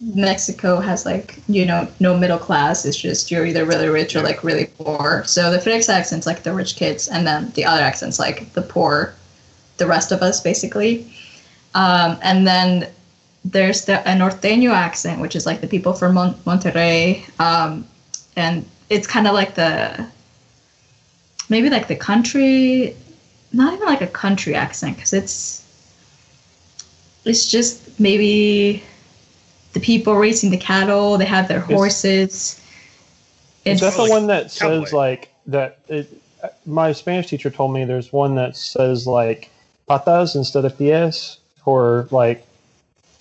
Mexico has like you know no middle class. It's just you're either really rich or like really poor. So the Phoenix accent's like the rich kids, and then the other accent's like the poor, the rest of us basically. Um, and then there's the a norteño accent, which is like the people from Mon- Monterrey, um, and it's kind of like the maybe like the country, not even like a country accent because it's it's just maybe the people raising the cattle. They have their horses. Is that the like one that says cowboy. like that? It, my Spanish teacher told me there's one that says like patas instead of pies or like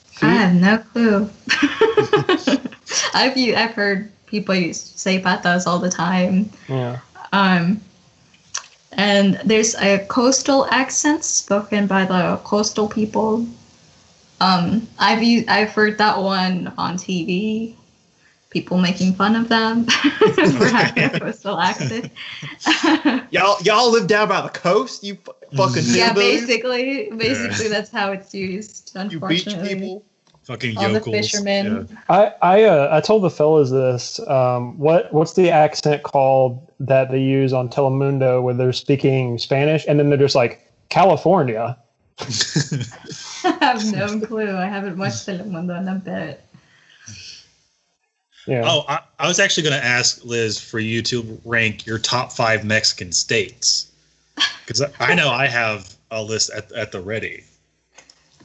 feet. I have no clue. I've u- I've heard people use, say patas all the time. yeah. Um, and there's a coastal accent spoken by the coastal people. Um, I've u- I've heard that one on TV. People making fun of them for having a coastal accent. Y'all, y'all live down by the coast. You fu- fucking yeah, hillbillies? basically, basically that's how it's used. You beach Unfortunately, people. Fucking all the fishermen. Yeah. I I uh, I told the fellas this. Um, what what's the accent called that they use on Telemundo where they're speaking Spanish and then they're just like California? I have no clue. I haven't watched Telemundo in a bit. Yeah. Oh, I, I was actually going to ask Liz for you to rank your top five Mexican states because I, I know I have a list at, at the ready.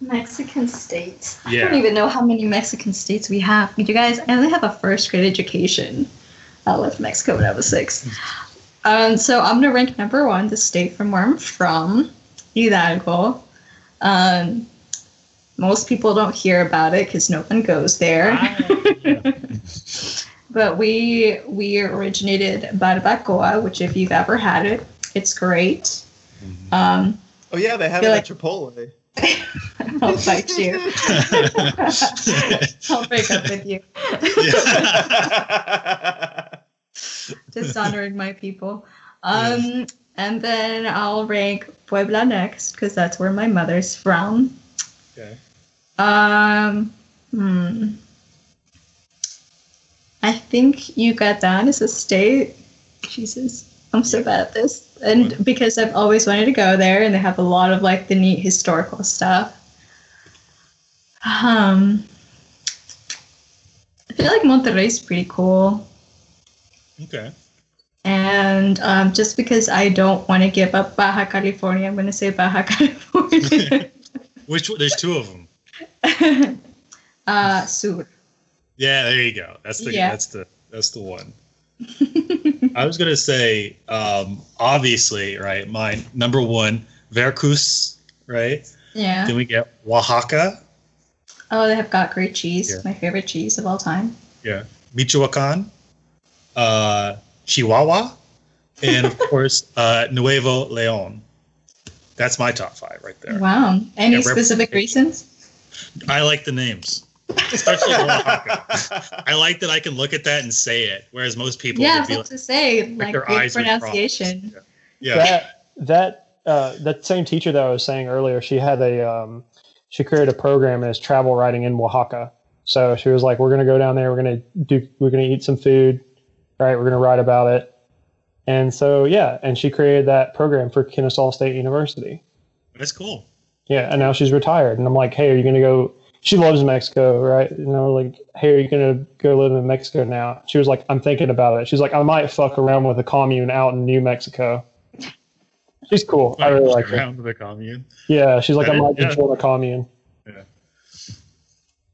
Mexican states. Yeah. I don't even know how many Mexican states we have. You guys, I only have a first grade education. I left Mexico when I was six. Um, so I'm gonna rank number one the state from where I'm from, Hidalgo. Um, most people don't hear about it because no one goes there. but we we originated barbacoa, which if you've ever had it, it's great. Um, Oh yeah, they have Feel it like- at Chipotle. I'll fight you. I'll break up with you. dishonoring my people. Um, and then I'll rank Puebla next because that's where my mother's from. Okay. Um, hmm. I think Yucatan is a state. Jesus, I'm so bad at this. And because I've always wanted to go there, and they have a lot of like the neat historical stuff. Um, I feel like Monterrey's pretty cool. Okay. And um, just because I don't want to give up Baja California, I'm going to say Baja California. Which one- there's two of them. uh, Sur. Yeah, there you go. That's the Yeah. that's the that's the one. I was gonna say, um, obviously, right? My number one, Veracruz, right? Yeah. Then we get Oaxaca, Oh, they have got great cheese. Yeah. My favorite cheese of all time. yeah, Michoacan, uh, Chihuahua, and of course, uh, Nuevo Leon. That's my top five right there. Wow. Any Yeah, specific reasons? I like the names, especially Oaxaca. I like that I can look at that and say it, whereas most people Yeah, I would be like, to say, like, their great eyes would cross. pronunciation. yeah, That that uh, that same teacher that I was saying earlier, she had a um, she created a program as travel writing in Oaxaca. So she was like, "We're gonna go down there. We're gonna do. We're gonna eat some food, right? We're gonna write about it." And so yeah, and she created that program for Kennesaw State University. that's cool. Yeah, and now she's retired. And I'm like, hey, are you gonna go? She loves Mexico, right? You know, like, hey, are you gonna go live in Mexico now? She was like, I'm thinking about it. She's like, I might fuck around with a commune out in New Mexico. She's cool. I really like her. around the commune. Yeah, she's like, I might yeah. just join a commune.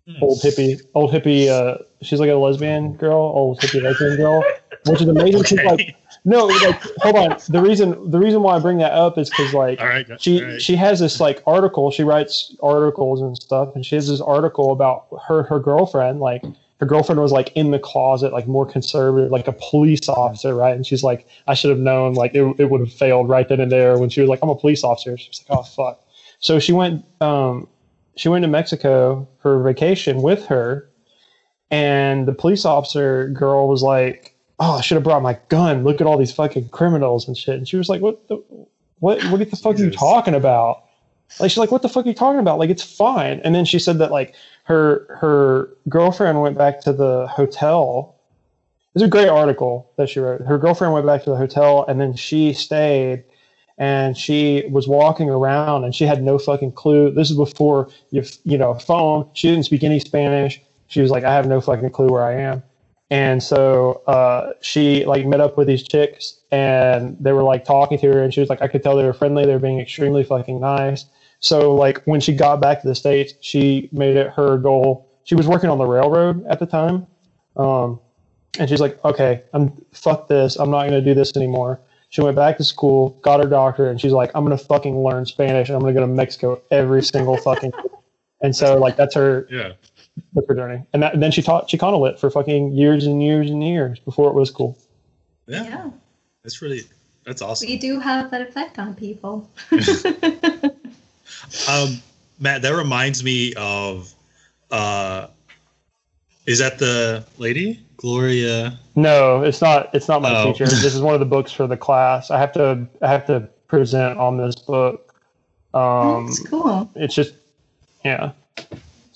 Hmm. Old hippie, old hippie. Uh, she's like a lesbian girl, old hippie lesbian girl, which is amazing. She's like, no, like, hold on. The reason, the reason why I bring that up is because like right. got- she right. she has this like article she writes articles and stuff and she has this article about her her girlfriend like her girlfriend was like in the closet, like more conservative, like a police officer, right? And she's like, I should have known, like it, it would have failed right then and there when she was like, I'm a police officer. She's like, oh fuck. So she went, um, she went to Mexico for vacation with her, and the police officer girl was like, oh, I should have brought my gun. Look at all these fucking criminals and shit. And she was like, what, the, what, what the fuck are you talking about? Like she's like, what the fuck are you talking about? Like it's fine. And then she said that like her her girlfriend went back to the hotel. It's a great article that she wrote. Her girlfriend went back to the hotel and then she stayed and she was walking around and she had no fucking clue. This is before you you know phone. She didn't speak any Spanish. She was like, I have no fucking clue where I am. And so uh, she like met up with these chicks and they were like talking to her and she was like, I could tell they were friendly. They were being extremely fucking nice. So like when she got back to the States, she made it her goal. She was working on the railroad at the time. Um, and she's like, okay, I'm fuck this. I'm not going to do this anymore. She went back to school, got her doctorate, and she's like, I'm going to fucking learn Spanish and I'm going to go to Mexico every single fucking. and so like that's her Yeah. That's her journey. And, that, and then she taught Chicano lit for fucking years and years and years before it was cool. Yeah. Yeah, That's really that's awesome. we do have that effect on people. Um, Matt, that reminds me of. Uh, is that the lady Gloria? No, it's not. It's not my Oh. teacher. This is one of the books for the class. I have to. I have to present on this book. Um, That's cool. it's just, yeah.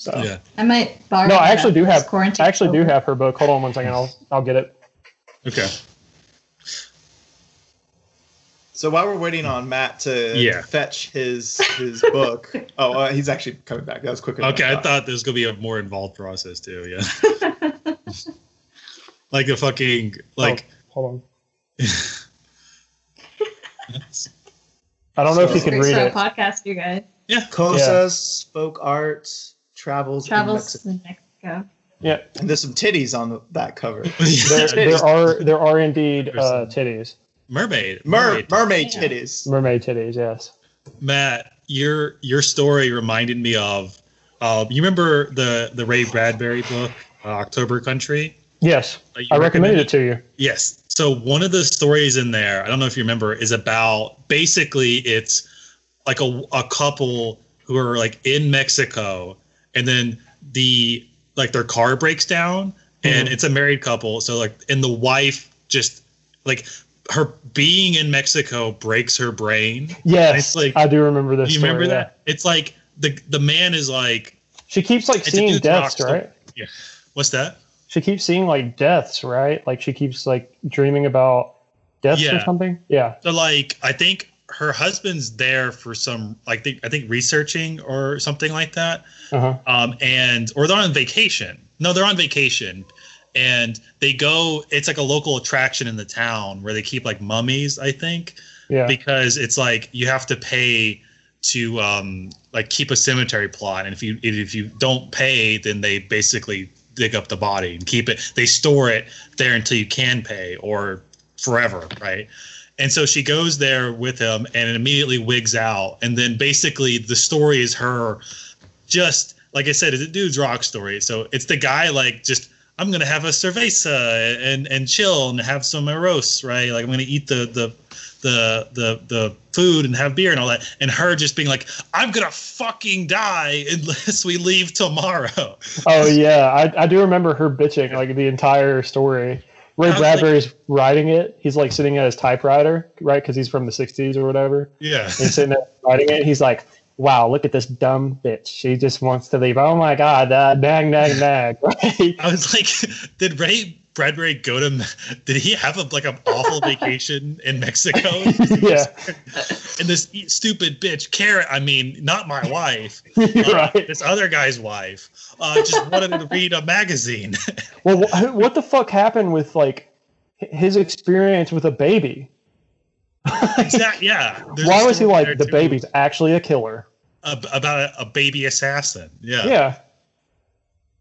So Yeah. I might borrow. no, I actually do have. quarantine I actually do have her book. Hold on one second. I'll I'll get it. Okay. So while we're waiting on Matt to Yeah. fetch his his book, oh, uh, he's actually coming back. That was quicker. Okay, I thought there was gonna be a more involved process too. Yeah. like a fucking like. Hold on. I don't know if you So- can read start it. podcast, you guys. Yeah, Cosas, folk art, travels, in Travels Mexico. in Mexico. Yeah, and there's some titties on the, that cover. there, there are there are indeed uh, titties, mermaid. Mer- mermaid. mermaid Yeah. titties. mermaid titties. Yes. Matt, your your story reminded me of. Uh, you remember the the Ray Bradbury book, uh, October Country? Yes, that I recommended recommended? it to you. Yes. So one of the stories in there, I don't know if you remember, is about basically it's like a, a couple who are like in Mexico and then the like their car breaks down and Mhm. it's a married couple. So like and the wife just like her being in Mexico breaks her brain. Yes, It's like- I do remember this. you remember story, yeah. that? It's like the the man is like She keeps like seeing deaths, right? what's that? She keeps seeing like deaths, right? Like she keeps like dreaming about deaths or something. Yeah. So like I think her husband's there for some like think I think researching or something like that. Uh huh. Um and or they're on vacation. No, they're on vacation. And they go it's like a local attraction in the town where they keep like mummies, I think, Yeah. because it's like you have to pay to um like keep a cemetery plot and if you if you don't pay then they basically dig up the body and keep it they store it there until you can pay or forever right and so she goes there with him and immediately wigs out. And then basically the story is her just like i said it's a dude's rock story. So it's the guy like just i'm gonna have a cerveza and and chill and have some arroz right? Like i'm gonna eat the the the the the food and have beer and all that. And her just being like i'm gonna fucking die unless we leave tomorrow. Oh yeah, I, I do remember her bitching like the entire story. Ray I was like- Bradbury's writing it. He's like sitting at his typewriter, right? Because he's from the '60s or whatever. yeah he's sitting there writing it. He's like, "Wow, look at this dumb bitch. She just wants to leave. Oh my god, uh, nag, nag, nag." Right? I was like, did Ray Bradbury go to? Did he have a like an awful vacation in Mexico? yeah, And this stupid bitch, Karen. I mean, not my wife. Uh, right. This other guy's wife. Uh, just wanted to read a magazine. Well, wh- what the fuck happened with like his experience with a baby? exactly. Yeah. There's Why was he like the too, baby's actually a killer? ab- about a, a baby assassin? Yeah. Yeah,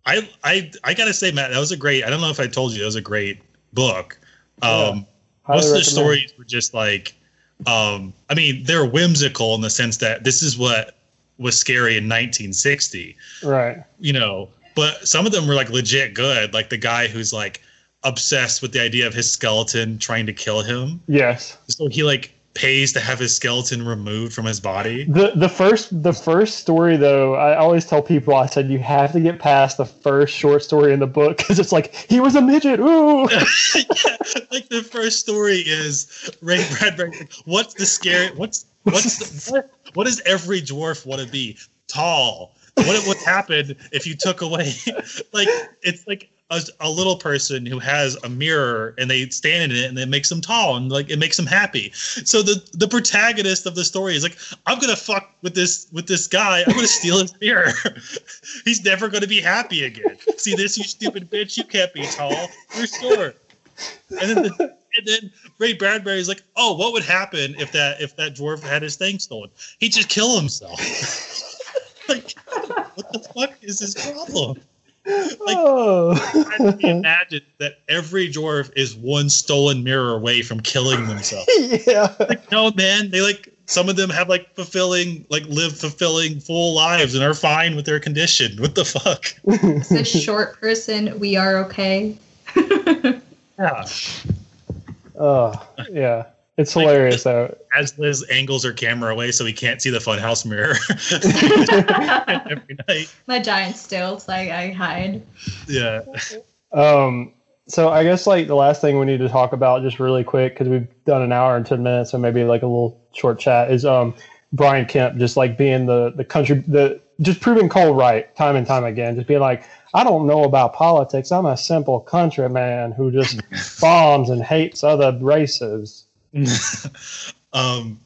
I I I gotta say, Matt, that was a great. I don't know if I told you that was a great book. Um, Highly most of the recommend. stories were just like um i mean they're whimsical in the sense that this is what was scary in 1960 right? you know but some of them were like legit good. Like the guy who's like obsessed with the idea of his skeleton trying to kill him. Yes. So he like pays to have his skeleton removed from his body. The the first the first story though, I always tell people I said you have to get past the first short story in the book because it's like he was a midget. Ooh. yeah, like the first story is Ray Bradbury. What's the scary? What's what's the, what, what does every dwarf want to be? Tall. What would happen if you took away? Like it's like a, a little person who has a mirror and they stand in it and it makes them tall and like it makes them happy. So the the protagonist of the story is like, I'm gonna fuck with this with this guy. I'm gonna steal his mirror. He's never gonna be happy again. See this, you stupid bitch. You can't be tall. You're short. And then the, and then Ray Bradbury's like, oh, what would happen if that if that dwarf had his thing stolen? He'd just kill himself. like, what the fuck is his problem? Like, oh. trying to imagine that every dwarf is one stolen mirror away from killing themselves. yeah. Like, no, man, they like some of them have like fulfilling, like live fulfilling full lives and are fine with their condition. What the fuck? It's a short person. We are okay. Yeah. Oh, yeah. It's hilarious though. As Liz angles her camera away so he can't see the funhouse mirror every night. My giant stilts, like I hide. Yeah. Um, so I guess like the last thing we need to talk about just really quick because we've done an hour and ten minutes, so maybe like a little short chat is um Brian Kemp just like being the the country the just proving Cole right time and time again, just being like I don't know about politics. I'm a simple countryman who just bombs and hates other races. um,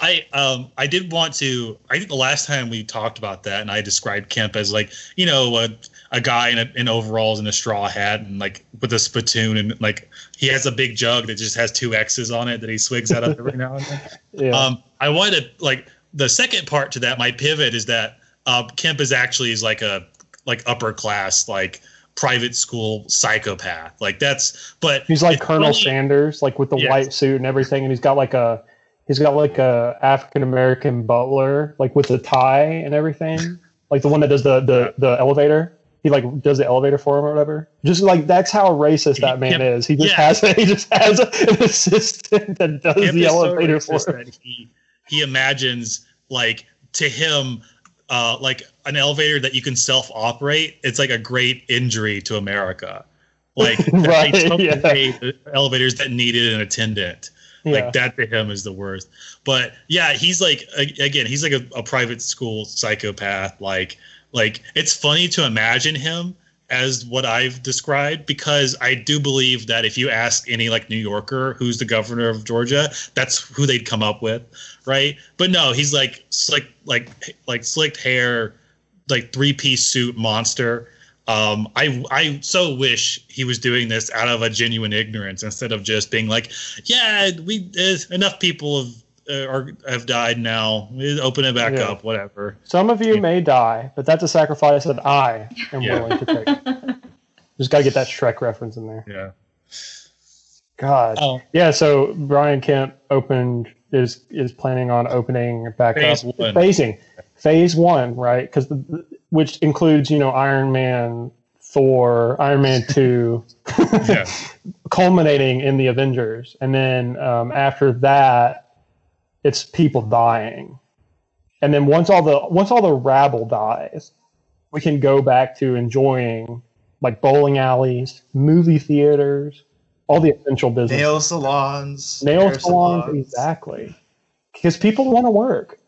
I um I did want to. I think the last time we talked about that, and I described Kemp as like you know a, a guy in, a, in overalls and a straw hat and like with a spittoon and like he has a big jug that just has two X's on it that he swigs out of every now and then. Yeah. Um, I wanted like the second part to that. My pivot is that uh, Kemp is actually is like a like upper class like private school psychopath. Like that's but He's like Colonel Sanders, like with the Yes. white suit and everything, and he's got like a he's got like a African American butler, like with a tie and everything, like the one that does the the the elevator. He like does the elevator for him or whatever. Just like that's how racist that man Yeah. is. He just Yeah. has he just has an assistant that does the is so elevator for him. he he imagines like to him uh, like an elevator that you can self operate. It's like a great injury to America. Like Right, yeah. elevators that needed an attendant. Yeah. Like that to him is the worst. But yeah, he's like again, he's like a, a private school psychopath. Like like it's funny to imagine him as what I've described because I do believe that if you ask any like New Yorker who's the governor of Georgia, that's who they'd come up with, right? But no, he's like slick like like slicked hair, like three piece suit monster. Um, I I so wish he was doing this out of a genuine ignorance instead of just being like, yeah, we uh, enough people have are have died now. Open it back Yeah. up, whatever. Some of you may die, but that's a sacrifice that I am Yeah. willing to take. Just gotta get that Shrek reference in there. Yeah. God. Oh, Yeah, so Brian Kemp opened is is planning on opening back Phase up one. phasing phase one, right? Because which includes you know Iron Man, Thor, Iron Man two, culminating in the Avengers, and then um, after that, it's people dying, and then once all the once all the rabble dies, we can go back to enjoying like bowling alleys, movie theaters, all the essential business. Nail salons, nail hair salons, exactly. Because people want to work.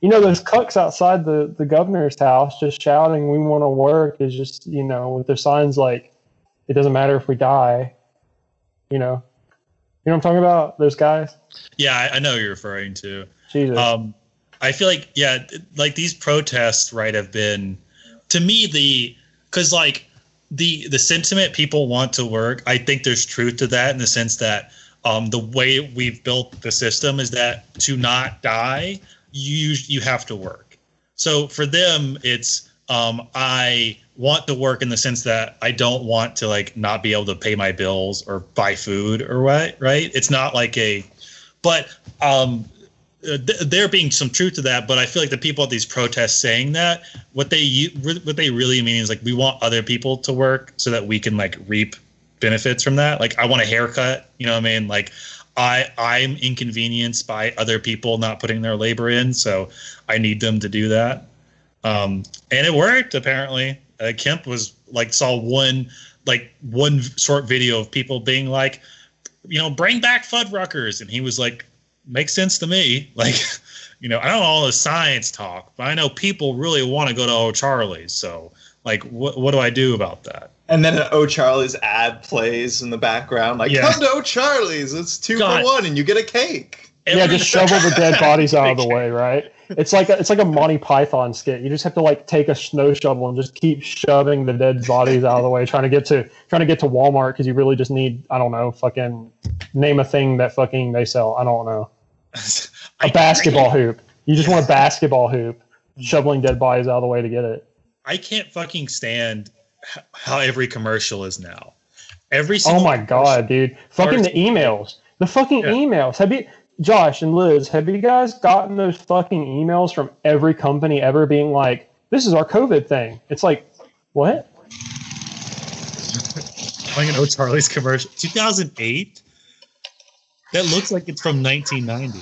You know those cucks outside the, the governor's house just shouting we want to work is just you know with their signs like it doesn't matter if we die you know you know what i'm talking about those guys Yeah, I, I know you're referring to. jesus Um, I feel like yeah, like these protests, right, have been to me the because like the the sentiment people want to work. I think there's truth to that in the sense that um, the way we've built the system is that to not die, you you have to work. So for them, it's um, I want to work in the sense that I don't want to like not be able to pay my bills or buy food or what, right? It's not like a, but um, uh, th- there being some truth to that, but I feel like the people at these protests saying that what they what they really mean is like we want other people to work so that we can like reap benefits from that. Like I want a haircut, you know what I mean? Like I I'm inconvenienced by other people not putting their labor in, so I need them to do that. Um, and it worked apparently. Uh, Kemp was like saw one like one short video of people being like, you know, bring back Fuddruckers, and he was like, makes sense to me. Like, you know, I don't know all the science talk, but I know people really want to go to O'Charlie's. So, like, what what do I do about that? And then an O'Charlie's ad plays in the background, like Yeah. "Come to O'Charlie's, it's two God. for one, and you get a cake." yeah, just shovel the dead bodies out of the way, right? It's like a, it's like a Monty Python skit. You just have to like take a snow shovel and just keep shoving the dead bodies out of the way, trying to get to trying to get to Walmart because you really just need I don't know, fucking name a thing that fucking they sell. I don't know. a basketball hoop. You just want a basketball hoop, shoveling dead bodies out of the way to get it. I can't fucking stand how every commercial is now. Every Oh my god, dude! Fucking the emails, the fucking Yeah. emails. Have you, Josh and Liz? Have you guys gotten those fucking emails from every company ever being like, "This is our COVID thing"? It's like, what? playing an O'Charlie's commercial, 2008. That looks like it's from 1990.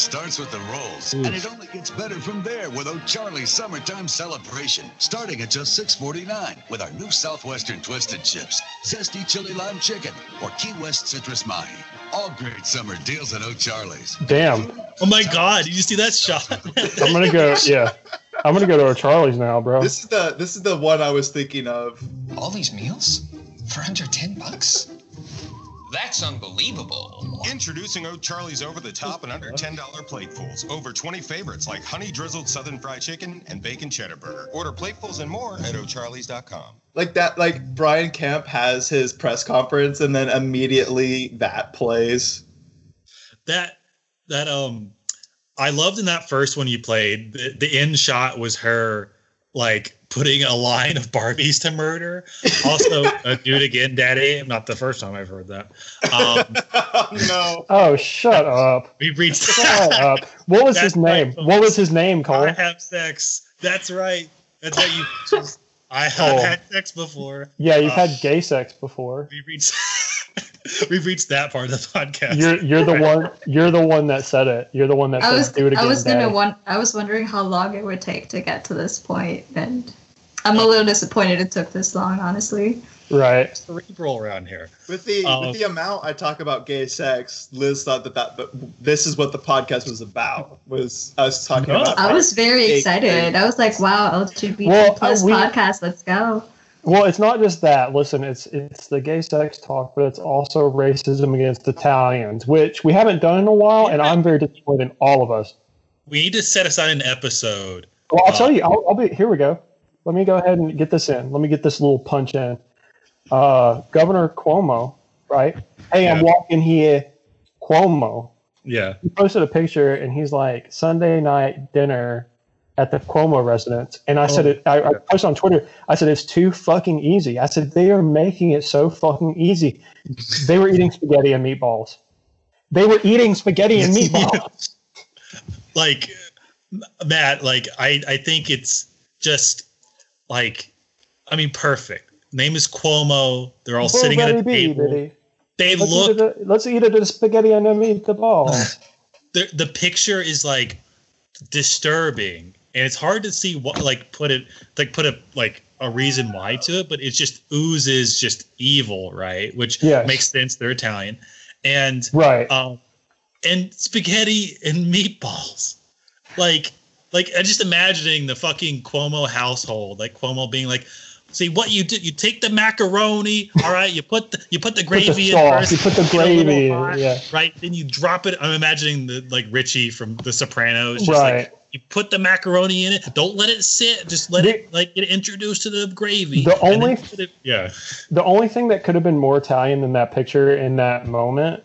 Starts with the rolls, Oof. and it only gets better from there with O'Charlie's Summertime Celebration, starting at just $6.49 with our new Southwestern Twisted Chips, Zesty Chili Lime Chicken, or Key West Citrus Mahi. All great summer deals at O'Charlie's. Damn! Oh my god, did you see that shot? I'm gonna go. Yeah, I'm gonna go to O'Charlie's now, bro. This is the this is the one I was thinking of. All these meals for under 10 bucks? That's unbelievable. Introducing O'Charlie's over the top and under $10 platefuls. Over 20 favorites like honey drizzled southern fried chicken and bacon cheddar burger. Order platefuls and more at o'charlies.com. Like that, like Brian Kemp has his press conference, and then immediately that plays. that that um I loved in that first one you played. The, the end shot was her like putting a line of Barbies to murder. Also, uh, do it again, Daddy. Not the first time I've heard that. Um, no. oh, shut up! we've reached. Shut up! What was his That's right, name? folks. What was his name, Cole? I have sex. That's right. That's right. You. Just, I have Oh. had sex before. Yeah, you've Uh, had gay sex before. We reached. we've reached that part of the podcast. You're you're the one. You're the one that said it. You're the one that I said was do it again. I was gonna Daddy." want I was wondering how long it would take to get to this point, and I'm a little disappointed it took this long, honestly. Right. cerebral around here. With the Um, with the amount I talk about gay sex, Liz thought that that but this is what the podcast was about. Was us talking No. about. I was very Gay excited. I was like, "Wow, LGBT Well, plus uh, we- podcast, let's go!" Well, it's not just that. Listen, it's it's the gay sex talk, but it's also racism against Italians, which we haven't done in a while, and I'm very disappointed in all of us. We need to set aside an episode. Well, I'll tell you. I'll, I'll be here. We go. Let me go ahead and get this in. Let me get this little punch in. Uh, Governor Cuomo, right? Hey, I'm walking here, Cuomo. Yeah. He posted a picture, and he's like Sunday night dinner at the Cuomo residence. And I said oh, it. I, I posted on Twitter. I said it's too fucking easy. I said they are making it so fucking easy. They were eating spaghetti and meatballs. They were eating spaghetti and meatballs. like Matt, like I, I think it's just like I mean perfect. Name is Cuomo. They're all sitting at a bee, table. They Let's look eat, let's eat it at spaghetti and the meatballs. the the picture is like disturbing and it's hard to see what like put it like put a like a reason why to it but it just oozes just evil right which Yes. makes sense they're italian and right. um and spaghetti and meatballs like like i just imagining the fucking cuomo household like cuomo being like see what you do you take the macaroni all right you put the you put the put gravy the in first You put the get a little gravy. hot, Yeah. right then you drop it i'm imagining the like richie from the sopranos just Right. like you put the macaroni in it don't let it sit just let The- it like get introduced to the gravy The only- it- yeah the only thing that could have been more Italian than that picture in that moment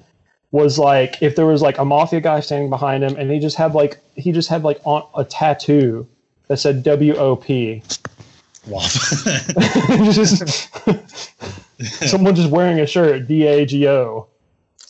was like if there was like a mafia guy standing behind him and he just had like he just had like on a tattoo that said W O P. waffle Just someone just wearing a shirt D A G O.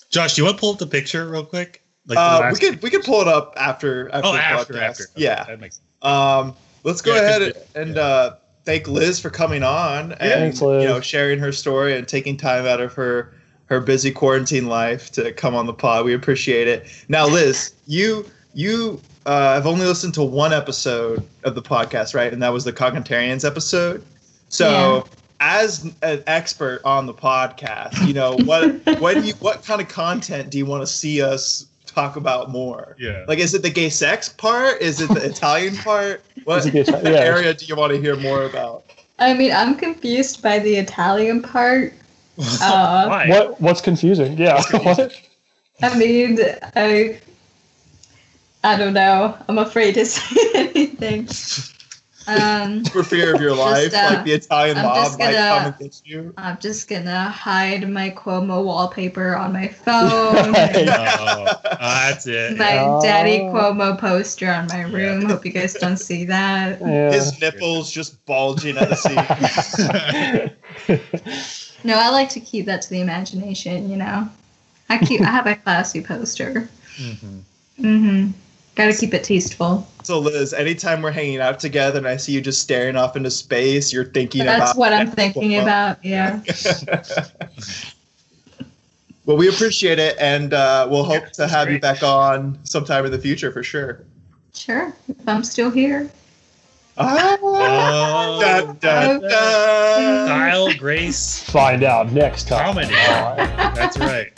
Josh, do you want to pull up the picture real quick? Like Uh, we could we could pull it up after after Oh, the after, podcast. after. Okay, Yeah. that makes sense. Um, let's go Yeah, 'cause ahead it- and uh, thank Liz for coming on and Thanks, you know sharing her story and taking time out of her her busy quarantine life to come on the pod. We appreciate it. Now, Liz, you you uh, have only listened to one episode of the podcast, right? And that was the Cognitarians episode. So. As an expert on the podcast, you know what what do you what kind of content do you want to see us talk about more? Yeah. Like, is it the gay sex part? Is it the Italian part? What it gay yeah. area do you want to hear more about? I mean, I'm confused by the Italian part. Uh, What what's confusing? Yeah. what? I mean, I, I don't know. I'm afraid to say anything. Um, For fear of your life, uh, like the Italian I'm mob just might gonna- come and get you. I'm just gonna hide my Cuomo wallpaper on my phone. Right. Oh, that's it. my Oh. Daddy Cuomo poster on my room. Hope you guys don't see that. Yeah. His nipples just bulging at the seams. No, I like to keep that to the imagination. You know, I keep. I have a classy poster. Mhm. Mm-hmm. Got to keep it tasteful. so, Liz, anytime we're hanging out together and I see you just staring off into space, you're thinking about. That's what I'm thinking about. Yeah. well, we appreciate it, and uh, we'll hope to that's have you back on sometime in the future for sure. Sure. If I'm still here. Ah, Oh, da, da, da. Style, grace, Find out next time. comedy. That's right.